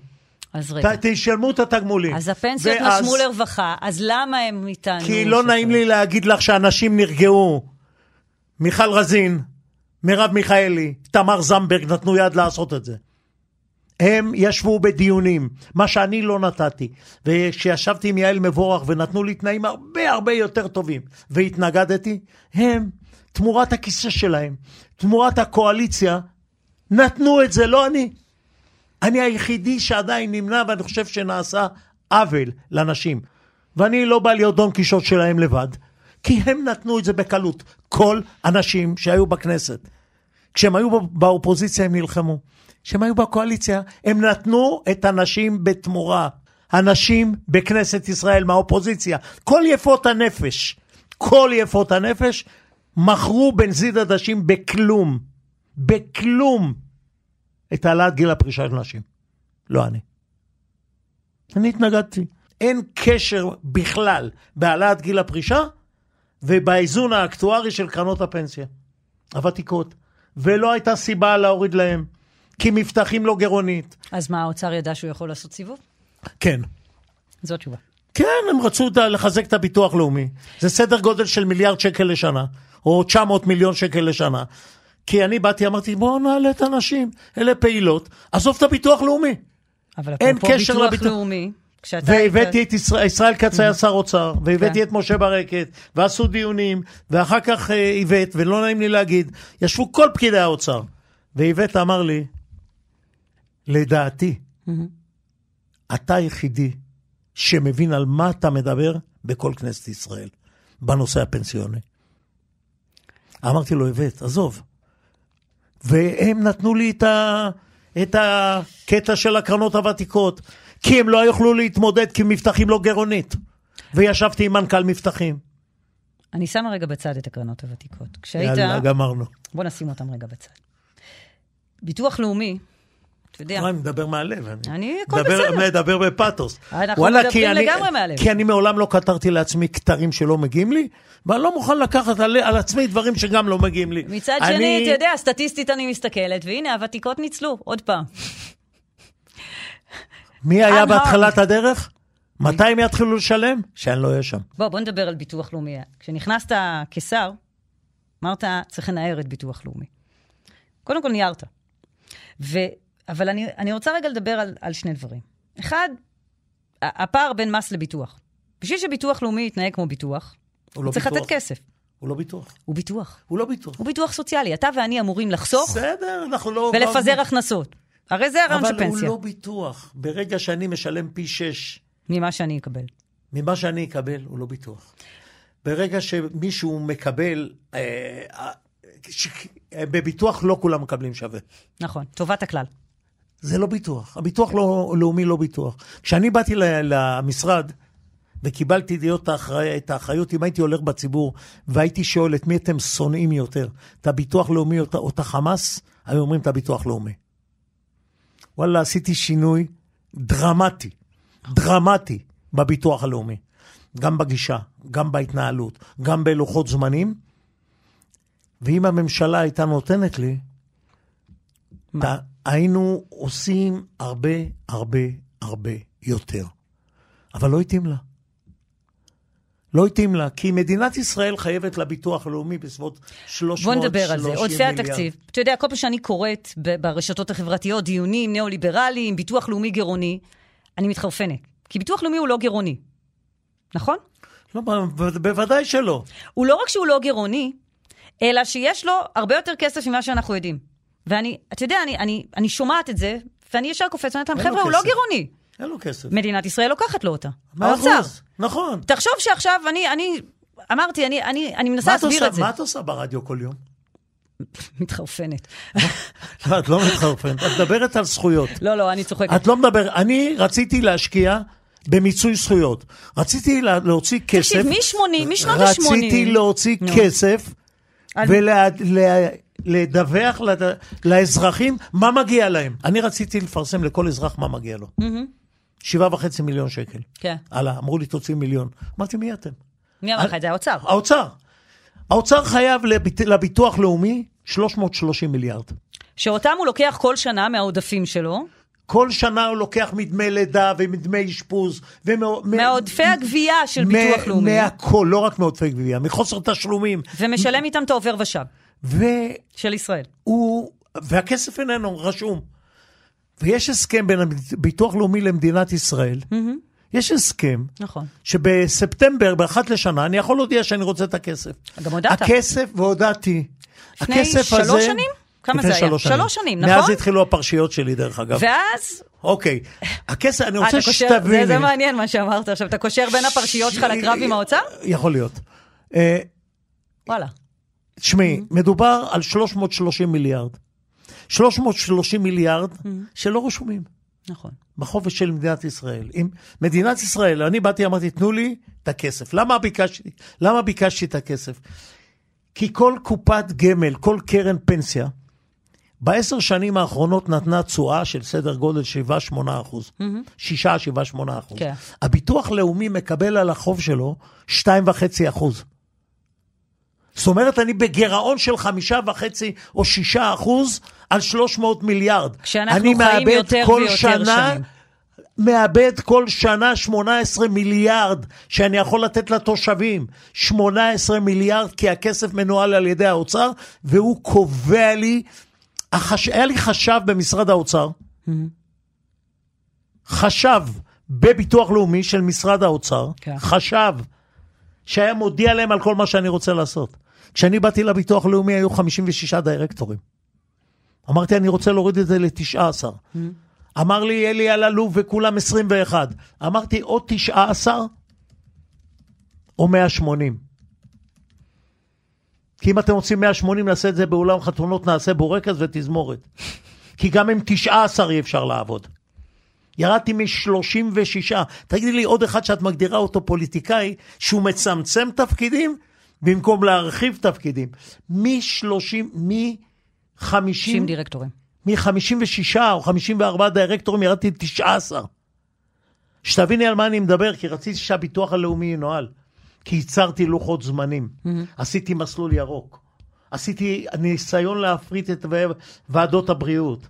אז רגע. ת- תשלמו את התגמולים. אז הפנסיות ואז- נשמו לרווחה, אז למה הם איתנו? כי לא נעים לי להגיד לך שאנשים נרגעו. מיכל רזין, מרב מיכאלי, תמר זנדברג נתנו יד לעשות את זה. הם ישבו בדיונים, מה שאני לא נתתי. וכשישבתי עם יעל מבורך ונתנו לי תנאים הרבה הרבה יותר טובים, והתנגדתי, הם, תמורת הכיסא שלהם, תמורת הקואליציה, נתנו את זה, לא אני. אני היחידי שעדיין נמנע, ואני חושב שנעשה עוול לנשים. ואני לא בא להיות דון קישוט שלהם לבד, כי הם נתנו את זה בקלות. כל הנשים שהיו בכנסת, כשהם היו באופוזיציה הם נלחמו. כשהם היו בקואליציה, הם נתנו את הנשים בתמורה. הנשים בכנסת ישראל מהאופוזיציה, כל יפות הנפש, כל יפות הנפש, מכרו בנזיד עדשים בכלום. בכלום. את העלאת גיל הפרישה של נשים. לא אני. אני התנגדתי. אין קשר בכלל בהעלאת גיל הפרישה ובאיזון האקטוארי של קרנות הפנסיה. הוותיקות, ולא הייתה סיבה להוריד להם, כי מבטחים לא גירעונית. אז מה, האוצר ידע שהוא יכול לעשות סיבוב? כן. זו התשובה. כן, הם רצו לחזק את הביטוח לאומי. זה סדר גודל של מיליארד שקל לשנה, או 900 מיליון שקל לשנה. כי אני באתי, אמרתי, בואו נעלה את הנשים, אלה פעילות, עזוב את הביטוח לאומי. אבל אין קשר ביטוח לביטוח- לאומי, היית... והבאתי את ישראל, ישראל כץ היה שר אוצר, והבאתי כן. את משה ברקת, ועשו דיונים, ואחר כך אה, איווט, ולא נעים לי להגיד, ישבו כל פקידי האוצר. ואיווט אמר לי, לדעתי, אתה היחידי שמבין על מה אתה מדבר בכל כנסת ישראל, בנושא הפנסיוני. אמרתי לו, איווט, עזוב. והם נתנו לי את, ה... את הקטע של הקרנות הוותיקות, כי הם לא יוכלו להתמודד כי מבטחים לא גירעונית. וישבתי עם מנכ"ל מבטחים. אני שמה רגע בצד את הקרנות הוותיקות. כשהיית... יאללה, גמרנו. בוא נשים אותם רגע בצד. ביטוח לאומי, אתה יודע, אני מדבר מהלב. אני- הכל בסדר. מדבר בפתוס. אנחנו מדברים לגמרי מהלב. כי אני מעולם לא כתרתי לעצמי כתרים שלא מגיעים לי, ואני לא מוכן לקחת על, על עצמי דברים שגם לא מגיעים לי. מצד אני- שני, אתה יודע, סטטיסטית אני מסתכלת, והנה, הוותיקות ניצלו, עוד פעם. מי היה. בהתחלת הדרך? מתי הם יתחילו לשלם? שאני לא אהיה שם. בוא, בוא נדבר על ביטוח לאומי. כשנכנסת כשר, אמרת, צריך לנער את ביטוח לאומי. קודם כל ניירת. ו... אבל אני, אני רוצה רגע לדבר על, על שני דברים. אחד, הפער בין מס לביטוח. בשביל שביטוח לאומי יתנהג כמו ביטוח, הוא לא צריך ביטוח. לתת כסף. הוא לא ביטוח. הוא ביטוח. הוא לא ביטוח. הוא ביטוח סוציאלי. אתה ואני אמורים לחסוך בסדר, אנחנו לא... ולפזר הכנסות. הרי זה הרעיון של אבל הוא פנסיה, לא ביטוח. ברגע שאני משלם פי שש ממה שאני אקבל. ממה שאני אקבל, הוא לא ביטוח. ברגע שמישהו מקבל, אה, אה, ש- אה, בביטוח לא כולם מקבלים שווה. נכון, טובת הכלל. זה לא ביטוח. הביטוח לא, לאומי לא ביטוח. כשאני באתי למשרד וקיבלתי להיות האחראי, את האחריות, אם הייתי הולך בציבור והייתי שואל את מי אתם שונאים יותר, את הביטוח לאומי או את החמאס, היו אומרים את הביטוח לאומי. וואלה, עשיתי שינוי דרמטי, דרמטי בביטוח הלאומי. גם בגישה, גם בהתנהלות, גם בלוחות זמנים. ואם הממשלה הייתה נותנת לי, מה? היינו עושים הרבה, הרבה, הרבה יותר. אבל לא התאים לה. לא התאים לה, כי מדינת ישראל חייבת לביטוח הלאומי בסביבות 330 בוא נדבר על זה. עודפי מיליארד. התקציב. אתה יודע, כל פעם שאני קוראת ברשתות החברתיות דיונים ניאו-ליברליים, ביטוח לאומי גירעוני, אני מתחרפנת. כי ביטוח לאומי הוא לא גירעוני, נכון? לא, בוודאי שלא. הוא לא רק שהוא לא גירעוני, אלא שיש לו הרבה יותר כסף ממה שאנחנו יודעים. ואני, אתה יודע, אני, אני, אני שומעת את זה, ואני ישר להם, אין לו חבר'ה, הוא לא. גירעוני. אין לו כסף. מדינת ישראל לוקחת לו אותה. האוצר. אחוז, נכון. תחשוב שעכשיו אני, אני, אמרתי, אני, אני, אני מנסה להסביר עושה- את זה. מה את עושה ברדיו כל יום? מתחרפנת. לא, את לא מתחרפנת, את מדברת על זכויות. לא, לא, אני צוחקת. את לא מדברת, אני רציתי להשקיע במיצוי זכויות. רציתי לה- להוציא כסף. תקשיב, מ-80, משנות ה-80. רציתי להוציא. כסף על- ולדווח לאזרחים מה מגיע להם. אני רציתי לפרסם לכל אזרח מה מגיע לו. שבעה וחצי מיליון שקל. כן. הלאה, אמרו לי, תוציא מיליון. אמרתי, מי אתם? מי אמר לך את זה? האוצר. האוצר. האוצר חייב לביט... לביטוח לאומי 330 מיליארד. שאותם הוא לוקח כל שנה מהעודפים שלו, כל שנה הוא לוקח מדמי לידה ומדמי אשפוז. ומה... מעודפי הגבייה של ביטוח לאומי, מהכל, לא רק מעודפי גבייה, מחוסר תשלומים. ומשלם איתם את העובר ושב והוא... של ישראל. והכסף איננו רשום. ויש הסכם בין הביטוח לאומי למדינת ישראל. יש הסכם נכון. שבספטמבר, באחת לשנה, אני יכול להודיע שאני רוצה את הכסף. גם הודעת. הכסף, והודעתי. לפני שלוש הזה... שנים? כמה זה היה? שלוש שלוש שנים, מאז נכון? התחילו הפרשיות שלי, דרך אגב. ואז, אוקיי. הכסף, אני אה, רוצה שתביני. זה, זה מעניין מה שאמרת עכשיו, אתה קושר בין הפרשיות שלך לקרב עם האוצר? יכול להיות. אה, וואלה. תשמעי, מדובר על 330 מיליארד. 330 מיליארד שלא רשומים נכון. בחופש של מדינת ישראל. אם מדינת ישראל, אני באתי, אמרתי, תנו לי את הכסף. למה ביקשתי, למה ביקשתי את הכסף? כי כל קופת גמל, כל קרן פנסיה, בעשר שנים האחרונות נתנה תשואה של סדר גודל 7-8 אחוז. 6-7-8 אחוז. כן. הביטוח לאומי מקבל על החוב שלו 2.5 אחוז. זאת אומרת, אני בגירעון של חמישה וחצי או שישה אחוז על 300 מיליארד. כשאנחנו חיים יותר ויותר שנה, שנים. מאבד כל שנה 18 מיליארד שאני יכול לתת לתושבים. 18 מיליארד, כי הכסף מנוהל על ידי האוצר, והוא קובע לי, החש... היה לי חשב במשרד האוצר, חשב בביטוח לאומי של משרד האוצר, כן. חשב שהיה מודיע להם על כל מה שאני רוצה לעשות. כשאני באתי לביטוח לאומי היו 56 דירקטורים. אמרתי, אני רוצה להוריד את זה ל-19. אמר לי אלי אלאלוף וכולם 21. אמרתי, או 19 או 180. כי אם אתם רוצים 180, נעשה את זה באולם חתונות, נעשה בורקס ותזמורת. כי גם עם 19 אי אפשר לעבוד. ירדתי מ-36. תגידי לי עוד אחד שאת מגדירה אותו פוליטיקאי, שהוא מצמצם תפקידים במקום להרחיב תפקידים. מ-30, מ-50, 90 דירקטורים. מ-56 או 54 דירקטורים ירדתי ל-19. שתביני על מה אני מדבר, כי רציתי שהביטוח הלאומי ינוהל. כי ייצרתי לוחות זמנים. עשיתי מסלול ירוק. עשיתי ניסיון להפריט את ועדות הבריאות.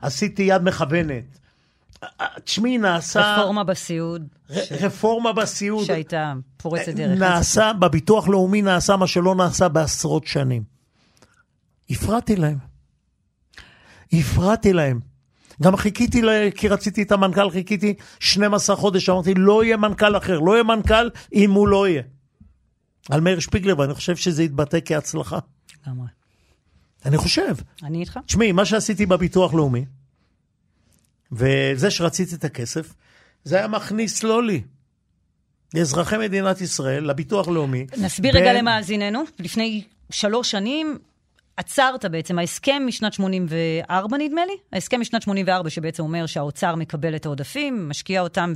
עשיתי יד מכוונת. תשמעי, נעשה... רפורמה בסיעוד, ר- רפורמה בסיעוד. שהייתה פורצת דרך. נעשה, בביטוח לאומי נעשה מה שלא נעשה בעשרות שנים. הפרעתי להם. הפרעתי להם. גם חיכיתי, ל- כי רציתי את המנכ"ל, חיכיתי 12 חודש, אמרתי, לא יהיה מנכ"ל אחר, לא יהיה מנכ"ל אם הוא לא יהיה. על מאיר שפיגלר, ואני חושב שזה יתבטא כהצלחה. לגמרי. אני חושב. אני איתך? תשמעי, מה שעשיתי בביטוח לאומי, וזה שרציתי את הכסף, זה היה מכניס לא לי, לאזרחי מדינת ישראל, לביטוח לאומי. נסביר בין- רגע למאזיננו. לפני שלוש שנים עצרת בעצם ההסכם משנת 84, נדמה לי? ההסכם משנת 84, שבעצם אומר שהאוצר מקבל את העודפים, משקיע אותם,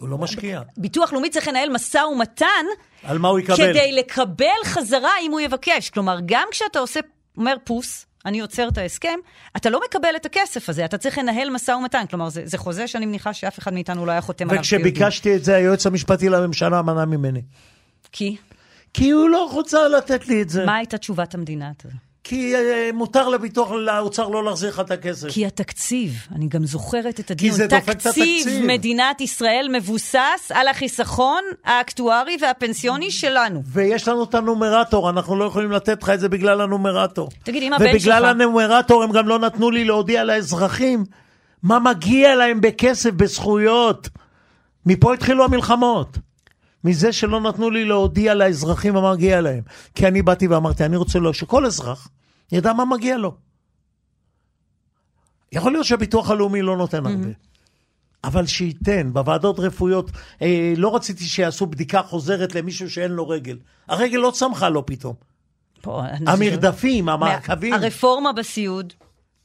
הוא לא משקיע. וביטוח לאומי צריך לנהל משא ומתן על מה הוא יקבל? כדי לקבל חזרה אם הוא יבקש. כלומר, גם כשאתה עושה, אומר פוס, אני עוצר את ההסכם, אתה לא מקבל את הכסף הזה, אתה צריך לנהל משא ומתן. כלומר, זה, זה חוזה שאני מניחה שאף אחד מאיתנו לא היה חותם עליו. וכשביקשתי את זה, היועץ המשפטי לממשלה מנע ממני. כי? כי הוא לא רוצה לתת לי את זה. מה הייתה תשובת המדינה? אתה- כי אה, מותר לביטוח, לאוצר לא להחזיר לך את הכסף. כי התקציב, אני גם זוכרת את הדיון, זה דופק את תקציב התקציב. מדינת ישראל מבוסס על החיסכון האקטוארי והפנסיוני שלנו. ויש לנו את הנומרטור, אנחנו לא יכולים לתת לך את זה בגלל הנומרטור. תגיד, אם הבן ובגלל שלך- הנומרטור הם גם לא נתנו לי להודיע לאזרחים מה מגיע להם בכסף, בזכויות. מפה התחילו המלחמות. מזה שלא נתנו לי להודיע לאזרחים מה מגיע להם. כי אני באתי ואמרתי, אני רוצה לו שכל אזרח ידע מה מגיע לו. יכול להיות שהביטוח הלאומי לא נותן הרבה. אבל שייתן, בוועדות רפואיות, אה, לא רציתי שיעשו בדיקה חוזרת למישהו שאין לו רגל. הרגל לא צמחה לו פתאום. פה, המרדפים, המעקבים. הרפורמה בסיעוד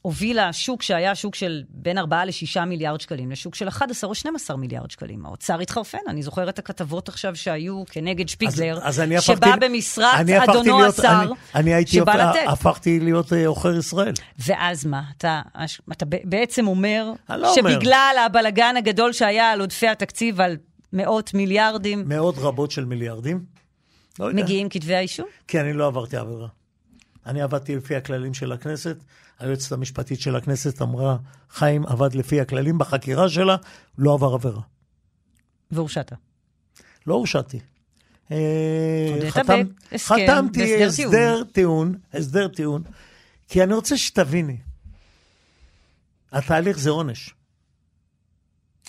הובילה שוק שהיה שוק של בין 4 ל-6 מיליארד שקלים, לשוק של 11 או 12 מיליארד שקלים. האוצר התחרפן, אני זוכרת את הכתבות עכשיו שהיו כנגד שפיגלר, אז הפכתי- שבא במשרת הפכתי אדונו להיות- השר, אני- אני הייתי שבא לתת. הפכתי להיות אה, עוכר ישראל. ואז מה? אתה, אתה בעצם אומר לא אומר. שבגלל הבלגן הגדול שהיה על עודפי התקציב, על מאות מיליארדים, מאות רבות של מיליארדים. לא יודע. מגיעים כתבי האישום? כי אני לא עברתי עבירה. אני עבדתי לפי הכללים של הכנסת, היועצת המשפטית של הכנסת אמרה, חיים עבד לפי הכללים בחקירה שלה, לא עבר עבירה. והורשעת. לא הורשעתי. אה, חתם- חתמתי הסדר טיעון, הסדר טיעון, כי אני רוצה שתביני, התהליך זה עונש.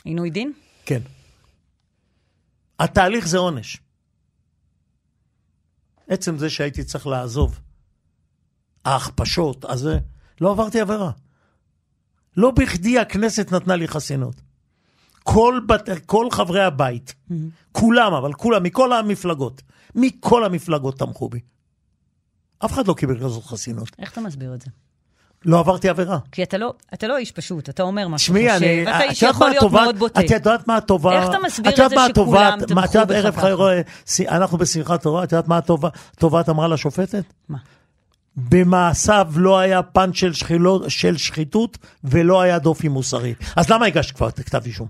עינוי דין? כן. התהליך זה עונש. עצם זה שהייתי צריך לעזוב, ההכפשות, אז לא עברתי עבירה. לא בכדי הכנסת נתנה לי חסינות. כל, בת, כל חברי הבית, כולם, אבל כולם, מכל המפלגות, מכל המפלגות תמכו בי. אף אחד לא קיבל כזאת חסינות. איך אתה מסביר את זה? לא עברתי עבירה. כי אתה לא, אתה לא איש פשוט, אתה אומר מה שאתה תשמעי, חושב, אני... ואתה את איש מה להיות הטובה- מאוד בוטה. את יודעת מה הטובה... איך אתה מסביר את את זה שכולם הטובה- תמכו מה- את יודעת, בך ככה? חיי... אנחנו בשמחת תורה, את יודעת מה הטובה הטובה אמרה לשופטת? מה? במעשיו לא היה פן של, שחילות, של שחיתות ולא היה דופי מוסרי. אז למה הגשת כבר את כתב אישום?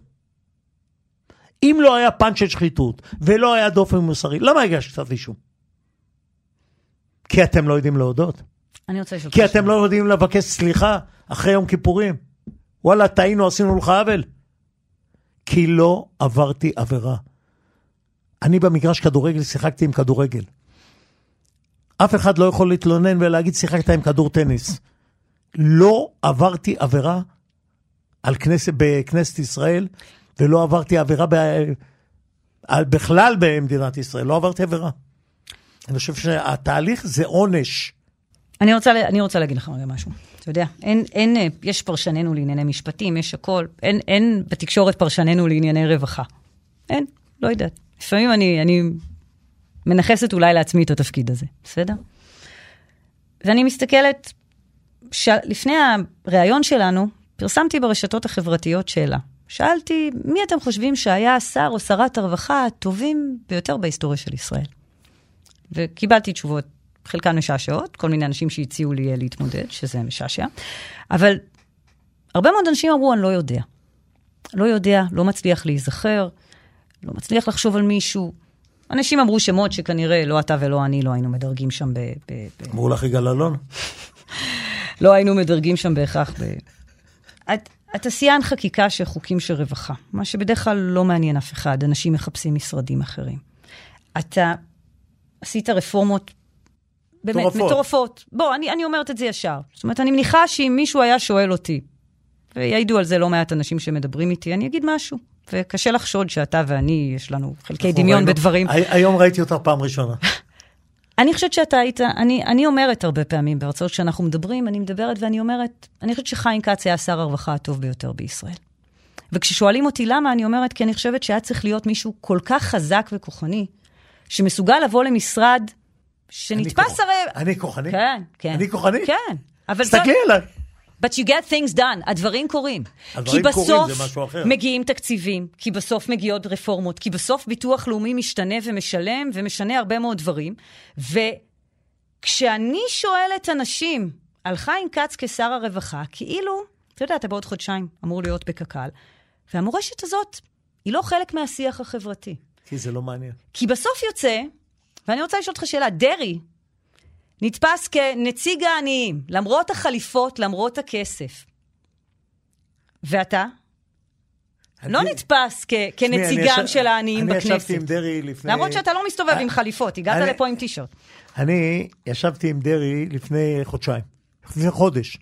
אם לא היה פן של שחיתות ולא היה דופי מוסרי, למה הגשת כתב אישום? כי אתם לא יודעים להודות. אני רוצה לשאול כי אתם לא יודעים לבקש סליחה אחרי יום כיפורים. וואלה, טעינו, עשינו לך עוול. כי לא עברתי עבירה. אני במגרש כדורגל שיחקתי עם כדורגל. אף אחד לא יכול להתלונן ולהגיד שיחקת עם כדור טניס. לא עברתי עבירה על כנסת, בכנסת ישראל, ולא עברתי עבירה ב, על, בכלל במדינת ישראל, לא עברתי עבירה. אני חושב שהתהליך זה עונש. אני רוצה, אני רוצה להגיד לך רגע משהו. אתה יודע, אין, אין, יש פרשננו לענייני משפטים, יש הכל. אין, אין בתקשורת פרשננו לענייני רווחה. אין, לא יודעת. לפעמים אני, אני מנכסת אולי לעצמי את התפקיד הזה, בסדר? ואני מסתכלת, ש... לפני הריאיון שלנו, פרסמתי ברשתות החברתיות שאלה. שאלתי, מי אתם חושבים שהיה השר או שרת הרווחה הטובים ביותר בהיסטוריה של ישראל? וקיבלתי תשובות, חלקן משעשעות, כל מיני אנשים שהציעו לי אה, להתמודד, שזה משעשע, אבל הרבה מאוד אנשים אמרו, אני לא יודע. לא יודע, לא מצליח להיזכר, לא מצליח לחשוב על מישהו. אנשים אמרו שמות שכנראה לא אתה ולא אני לא היינו מדרגים שם ב... ב, ב אמרו לך יגאל אלון? לא היינו מדרגים שם בהכרח ב... את, אתה שיאן חקיקה של חוקים של רווחה, מה שבדרך כלל לא מעניין אף אחד, אנשים מחפשים משרדים אחרים. אתה עשית רפורמות באמת מטורפות. מטורפות. בוא, אני, אני אומרת את זה ישר. זאת אומרת, אני מניחה שאם מישהו היה שואל אותי, ויעידו על זה לא מעט אנשים שמדברים איתי, אני אגיד משהו. וקשה לחשוד שאתה ואני, יש לנו חלקי דמיון ראינו- בדברים. הי- היום ראיתי אותך פעם ראשונה. אני חושבת שאתה היית, אני, אני אומרת הרבה פעמים בהרצאות כשאנחנו מדברים, אני מדברת ואני אומרת, אני חושבת שחיים כץ היה שר הרווחה הטוב ביותר בישראל. וכששואלים אותי למה, אני אומרת, כי אני חושבת שהיה צריך להיות מישהו כל כך חזק וכוחני, שמסוגל לבוא למשרד שנתפס אני הרי... אני כוחני? כן, כן. אני כוחני? כן. אבל. תסתכלי עליי. But you get things done, הדברים קורים. הדברים כי קורים, בסוף זה משהו אחר. מגיעים תקציבים, כי בסוף מגיעות רפורמות, כי בסוף ביטוח לאומי משתנה ומשלם ומשנה הרבה מאוד דברים. וכשאני שואלת אנשים על חיים כץ כשר הרווחה, כאילו, אתה יודע, אתה בעוד חודשיים אמור להיות בקק"ל, והמורשת הזאת היא לא חלק מהשיח החברתי. כי זה לא מעניין. כי בסוף יוצא, ואני רוצה לשאול אותך שאלה, דרעי נתפס כנציג העניים, למרות החליפות, למרות הכסף. ואתה? לא אני- נתפס כ- כנציגם אני של העניים אני בכנסת. ישבתי עם דרעי לפני... למרות שאתה לא מסתובב עם חליפות, הגעת אני- לפה עם טישרט. אני ישבתי עם דרעי לפני חודשיים, לפני חודש.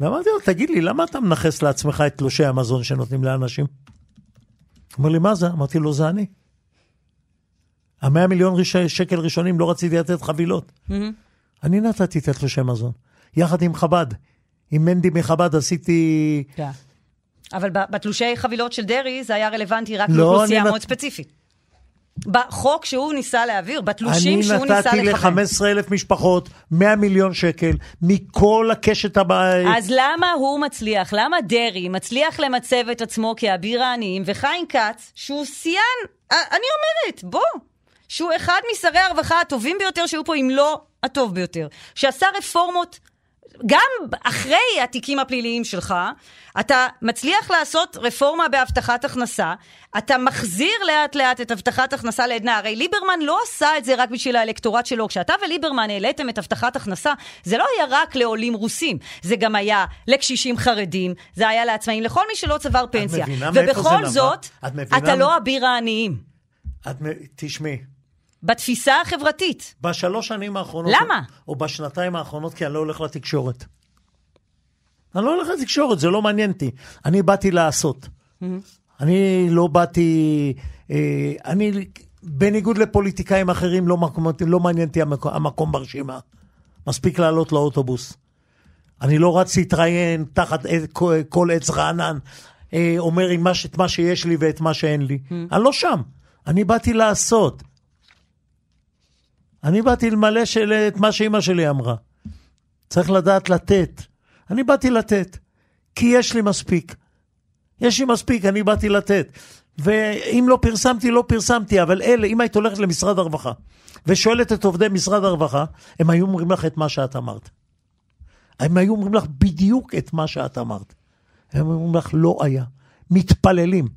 ואמרתי לו, תגיד לי, למה אתה מנכס לעצמך את תלושי המזון שנותנים לאנשים? הוא אומר לי, מה זה? אמרתי לו, זה אני. המאה מיליון ריש... שקל ראשונים לא רציתי לתת חבילות. אני נתתי את התלושי מזון, יחד עם חב"ד. עם מנדי מחב"ד עשיתי... כן. אבל בתלושי חבילות של דרעי זה היה רלוונטי רק לא, לאוכלוסייה אני מאוד נת- ספציפית. בחוק שהוא ניסה להעביר, אני בתלושים שהוא ניסה נתתי לכוון. ל-15 אלף משפחות 100 מיליון שקל מכל הקשת הבאה. אז למה הוא מצליח, למה דרעי מצליח למצב את עצמו כאביר העניים, וחיים כץ, שהוא שיאן, אה, אני אומרת, בוא, שהוא אחד משרי הרווחה הטובים ביותר שהיו פה, אם לא הטוב ביותר, שעשה רפורמות, גם אחרי התיקים הפליליים שלך, אתה מצליח לעשות רפורמה בהבטחת הכנסה, אתה מחזיר לאט לאט את הבטחת הכנסה לעדנה. הרי ליברמן לא עשה את זה רק בשביל האלקטורט שלו. כשאתה וליברמן העליתם את הבטחת הכנסה, זה לא היה רק לעולים רוסים, זה גם היה לקשישים חרדים, זה היה לעצמאים, לכל מי שלא צבר פנסיה. מבינה מאיפה זה ובכל נבע? זאת, את מבינה אתה לא אביר העניים. את תשמעי, בתפיסה החברתית. בשלוש שנים האחרונות... למה? או בשנתיים האחרונות, כי אני לא הולך לתקשורת. אני לא הולך לתקשורת, זה לא מעניין אותי. אני באתי לעשות. אני לא באתי... אה, אני, בניגוד לפוליטיקאים אחרים, לא, מקום, לא מעניין אותי המקום, המקום ברשימה. מספיק לעלות לאוטובוס. אני לא רץ להתראיין תחת ע- כל- עץ רענן, אה, אומר מה, את מה שיש לי ואת מה שאין לי. אני לא שם. אני באתי לעשות. אני באתי למלא של, את מה שאימא שלי אמרה. צריך לדעת לתת. אני באתי לתת, כי יש לי מספיק. יש לי מספיק, אני באתי לתת. ואם לא פרסמתי, לא פרסמתי, אבל אלה, אם היית הולכת למשרד הרווחה ושואלת את עובדי משרד הרווחה, הם היו אומרים לך את מה שאת אמרת. הם היו אומרים לך בדיוק את מה שאת אמרת. הם אומרים לך, לא היה. מתפללים.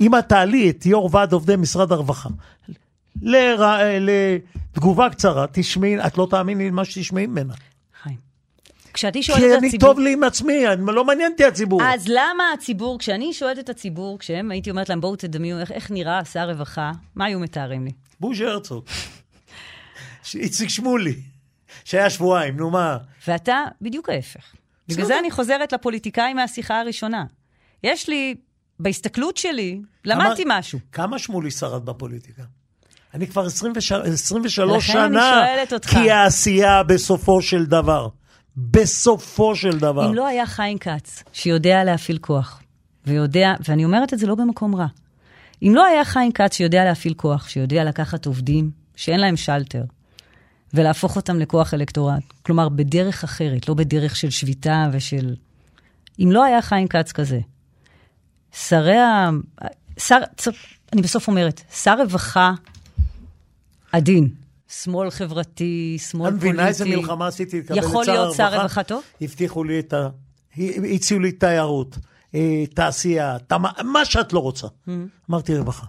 אם את תעלי את יו"ר ועד עובדי משרד הרווחה לר... לתגובה קצרה, תשמעי, את לא תאמיני למה שתשמעי ממנה. כשאני שואלת כי את אני הציבור... טוב לי עם עצמי, אני, לא מעניין אותי הציבור. אז למה הציבור, כשאני שואלת את הציבור, כשהם, הייתי אומרת להם, בואו תדמיו איך, איך נראה שר רווחה, מה היו מתארים לי? בוז'י הרצוג. איציק שמולי, שהיה שבועיים, נו מה. ואתה בדיוק ההפך. בגלל. זה אני חוזרת לפוליטיקאים מהשיחה הראשונה. יש לי, בהסתכלות שלי, למדתי כמה- משהו. כמה שמולי שרד בפוליטיקה? אני כבר 23, 23 לכן אני שנה. כי העשייה בסופו של דבר. בסופו של דבר. אם לא היה חיים כץ, שיודע להפעיל כוח, ויודע, ואני אומרת את זה לא במקום רע, אם לא היה חיים כץ שיודע להפעיל כוח, שיודע לקחת עובדים שאין להם שלטר, ולהפוך אותם לכוח אלקטורט, כלומר, בדרך אחרת, לא בדרך של שביתה ושל... אם לא היה חיים כץ כזה, שרי ה... שר... אני בסוף אומרת, שר רווחה עדין, שמאל חברתי, שמאל את פוליטי. מבינה איזה מלחמה עשיתי לקבל את שר יכול להיות שר רווחה טוב? הבטיחו לי את ה... הציעו לי תיירות, אה, תעשייה, תמ- מה שאת לא רוצה. Mm-hmm. אמרתי רווחה.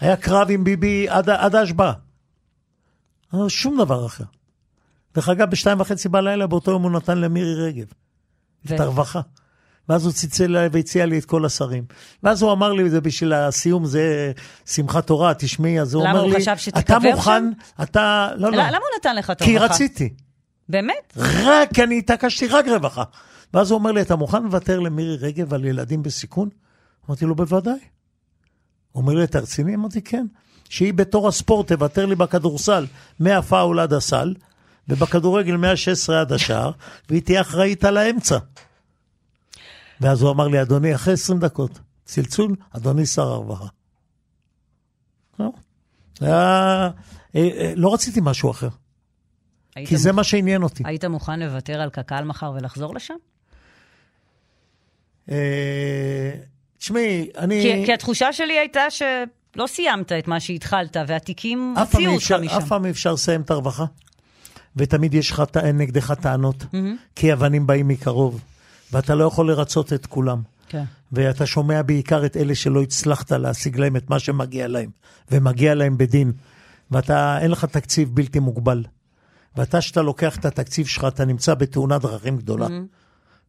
היה קרב עם ביבי עד, עד ההשבעה. לא, שום דבר אחר. דרך אגב, בשתיים וחצי בלילה, באותו יום הוא נתן למירי רגב. ו- את הרווחה. ואז הוא צלצל אליי והציע לי את כל השרים. ואז הוא אמר לי, זה בשביל הסיום, זה שמחת תורה, תשמעי, אז הוא אומר הוא לי, אתה מוכן, אתה, לא, לא, למה הוא נתן לך את כי הרווחה? רציתי. באמת? רק, אני התעקשתי רק רווחה. ואז הוא אומר לי, אתה מוכן לוותר למירי רגב על ילדים בסיכון? אמרתי לו, בוודאי. הוא אומר לי, אתה רציני? אמרתי, כן. שהיא בתור הספורט תוותר לי בכדורסל מהפאול עד הסל, ובכדורגל מה-16 עד השער, והיא תהיה אחראית על האמצע. ואז הוא אמר לי, אדוני, אחרי 20 דקות, צלצול, אדוני שר הרווחה. היה... אה, אה, לא רציתי משהו אחר, כי זה מוכ- מה שעניין אותי. היית מוכן לוותר על קק"ל מחר ולחזור לשם? אה, תשמעי, אני... כי, כי התחושה שלי הייתה שלא סיימת את מה שהתחלת, והתיקים הוציאו אותך משם. אף פעם אי אפשר לסיים את הרווחה. ותמיד יש לך נגדך טענות. כי אבנים באים מקרוב, ואתה לא יכול לרצות את כולם. כן. ואתה שומע בעיקר את אלה שלא הצלחת להשיג להם את מה שמגיע להם, ומגיע להם בדין. ואתה, אין לך תקציב בלתי מוגבל. ואתה, שאתה לוקח את התקציב שלך, אתה נמצא בתאונת דרכים גדולה.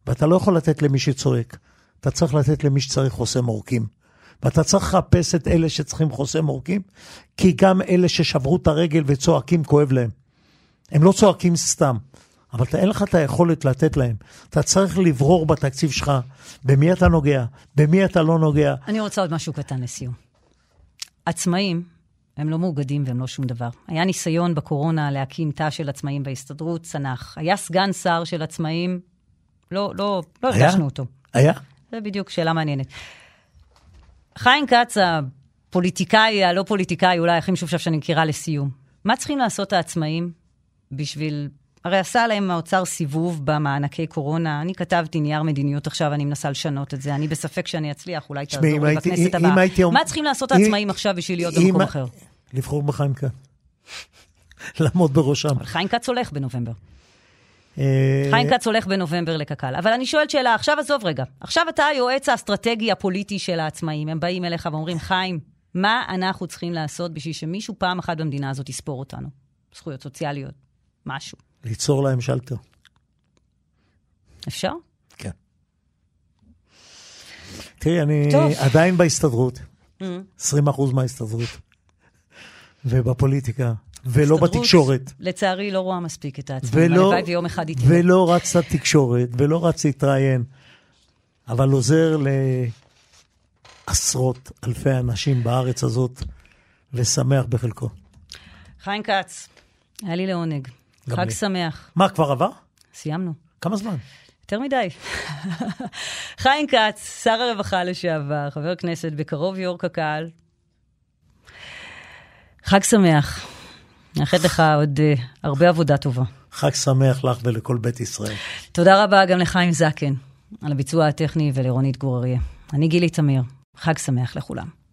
ואתה לא יכול לתת למי שצועק. אתה צריך לתת למי שצריך חוסם עורקים. ואתה צריך לחפש את אלה שצריכים חוסם עורקים, כי גם אלה ששברו את הרגל וצועקים, כואב להם. הם לא צועקים סתם, אבל אין לך את היכולת לתת להם. אתה צריך לברור בתקציב שלך במי אתה נוגע, במי אתה לא נוגע. אני רוצה עוד משהו קטן לסיום. עצמאים הם לא מאוגדים והם לא שום דבר. היה ניסיון בקורונה להקים תא של עצמאים בהסתדרות, צנח. היה סגן שר של עצמאים, לא, לא, לא? הרגשנו אותו. היה? זה בדיוק שאלה מעניינת. חיים כץ, הפוליטיקאי, הלא פוליטיקאי, אולי הכי משופשף שאני מכירה לסיום. מה צריכים לעשות העצמאים בשביל... הרי עשה להם האוצר סיבוב במענקי קורונה. אני כתבתי נייר מדיניות עכשיו, אני מנסה לשנות את זה. אני בספק שאני אצליח, אולי תעזור לי הייתי- בכנסת הבאה. מה צריכים לעשות העצמאים עכשיו בשביל להיות במקום אחר? לבחור בחיים כץ. לעמוד בראשם. אבל חיים כץ הולך בנובמבר. אה, חיים כץ הולך בנובמבר לקק"ל. אבל אני שואלת שאלה, עכשיו עזוב רגע. עכשיו אתה היועץ האסטרטגי הפוליטי של העצמאים. הם באים אליך ואומרים, חיים, מה אנחנו צריכים לעשות בשביל שמישהו פעם אחת במדינה הזאת יספור אותנו? זכויות סוציאליות, משהו. ליצור להם שלטר. אפשר? כן. תראי, אני טוב. עדיין בהסתדרות, 20 אחוז מההסתדרות, ובפוליטיקה, ולא בתקשורת, לצערי, לא רואה מספיק את העצמאים. הלוואי ויום אחד היא תהיה. ולא רץ לתקשורת, ולא רץ להתראיין, אבל עוזר לעשרות אלפי אנשים בארץ הזאת, ושמח בחלקו. חיים כץ, היה לי לעונג. חג לי. שמח. מה, כבר עבר? סיימנו. כמה זמן? יותר מדי. חיים כץ, שר הרווחה לשעבר, חבר כנסת, בקרוב יו"ר קק"ל. חג שמח. מאחלת לך עוד uh, הרבה עבודה טובה. חג שמח לך ולכל בית ישראל. תודה רבה גם לחיים זקן על הביצוע הטכני ולרונית גור אריה. אני גילי תמיר. חג שמח לכולם.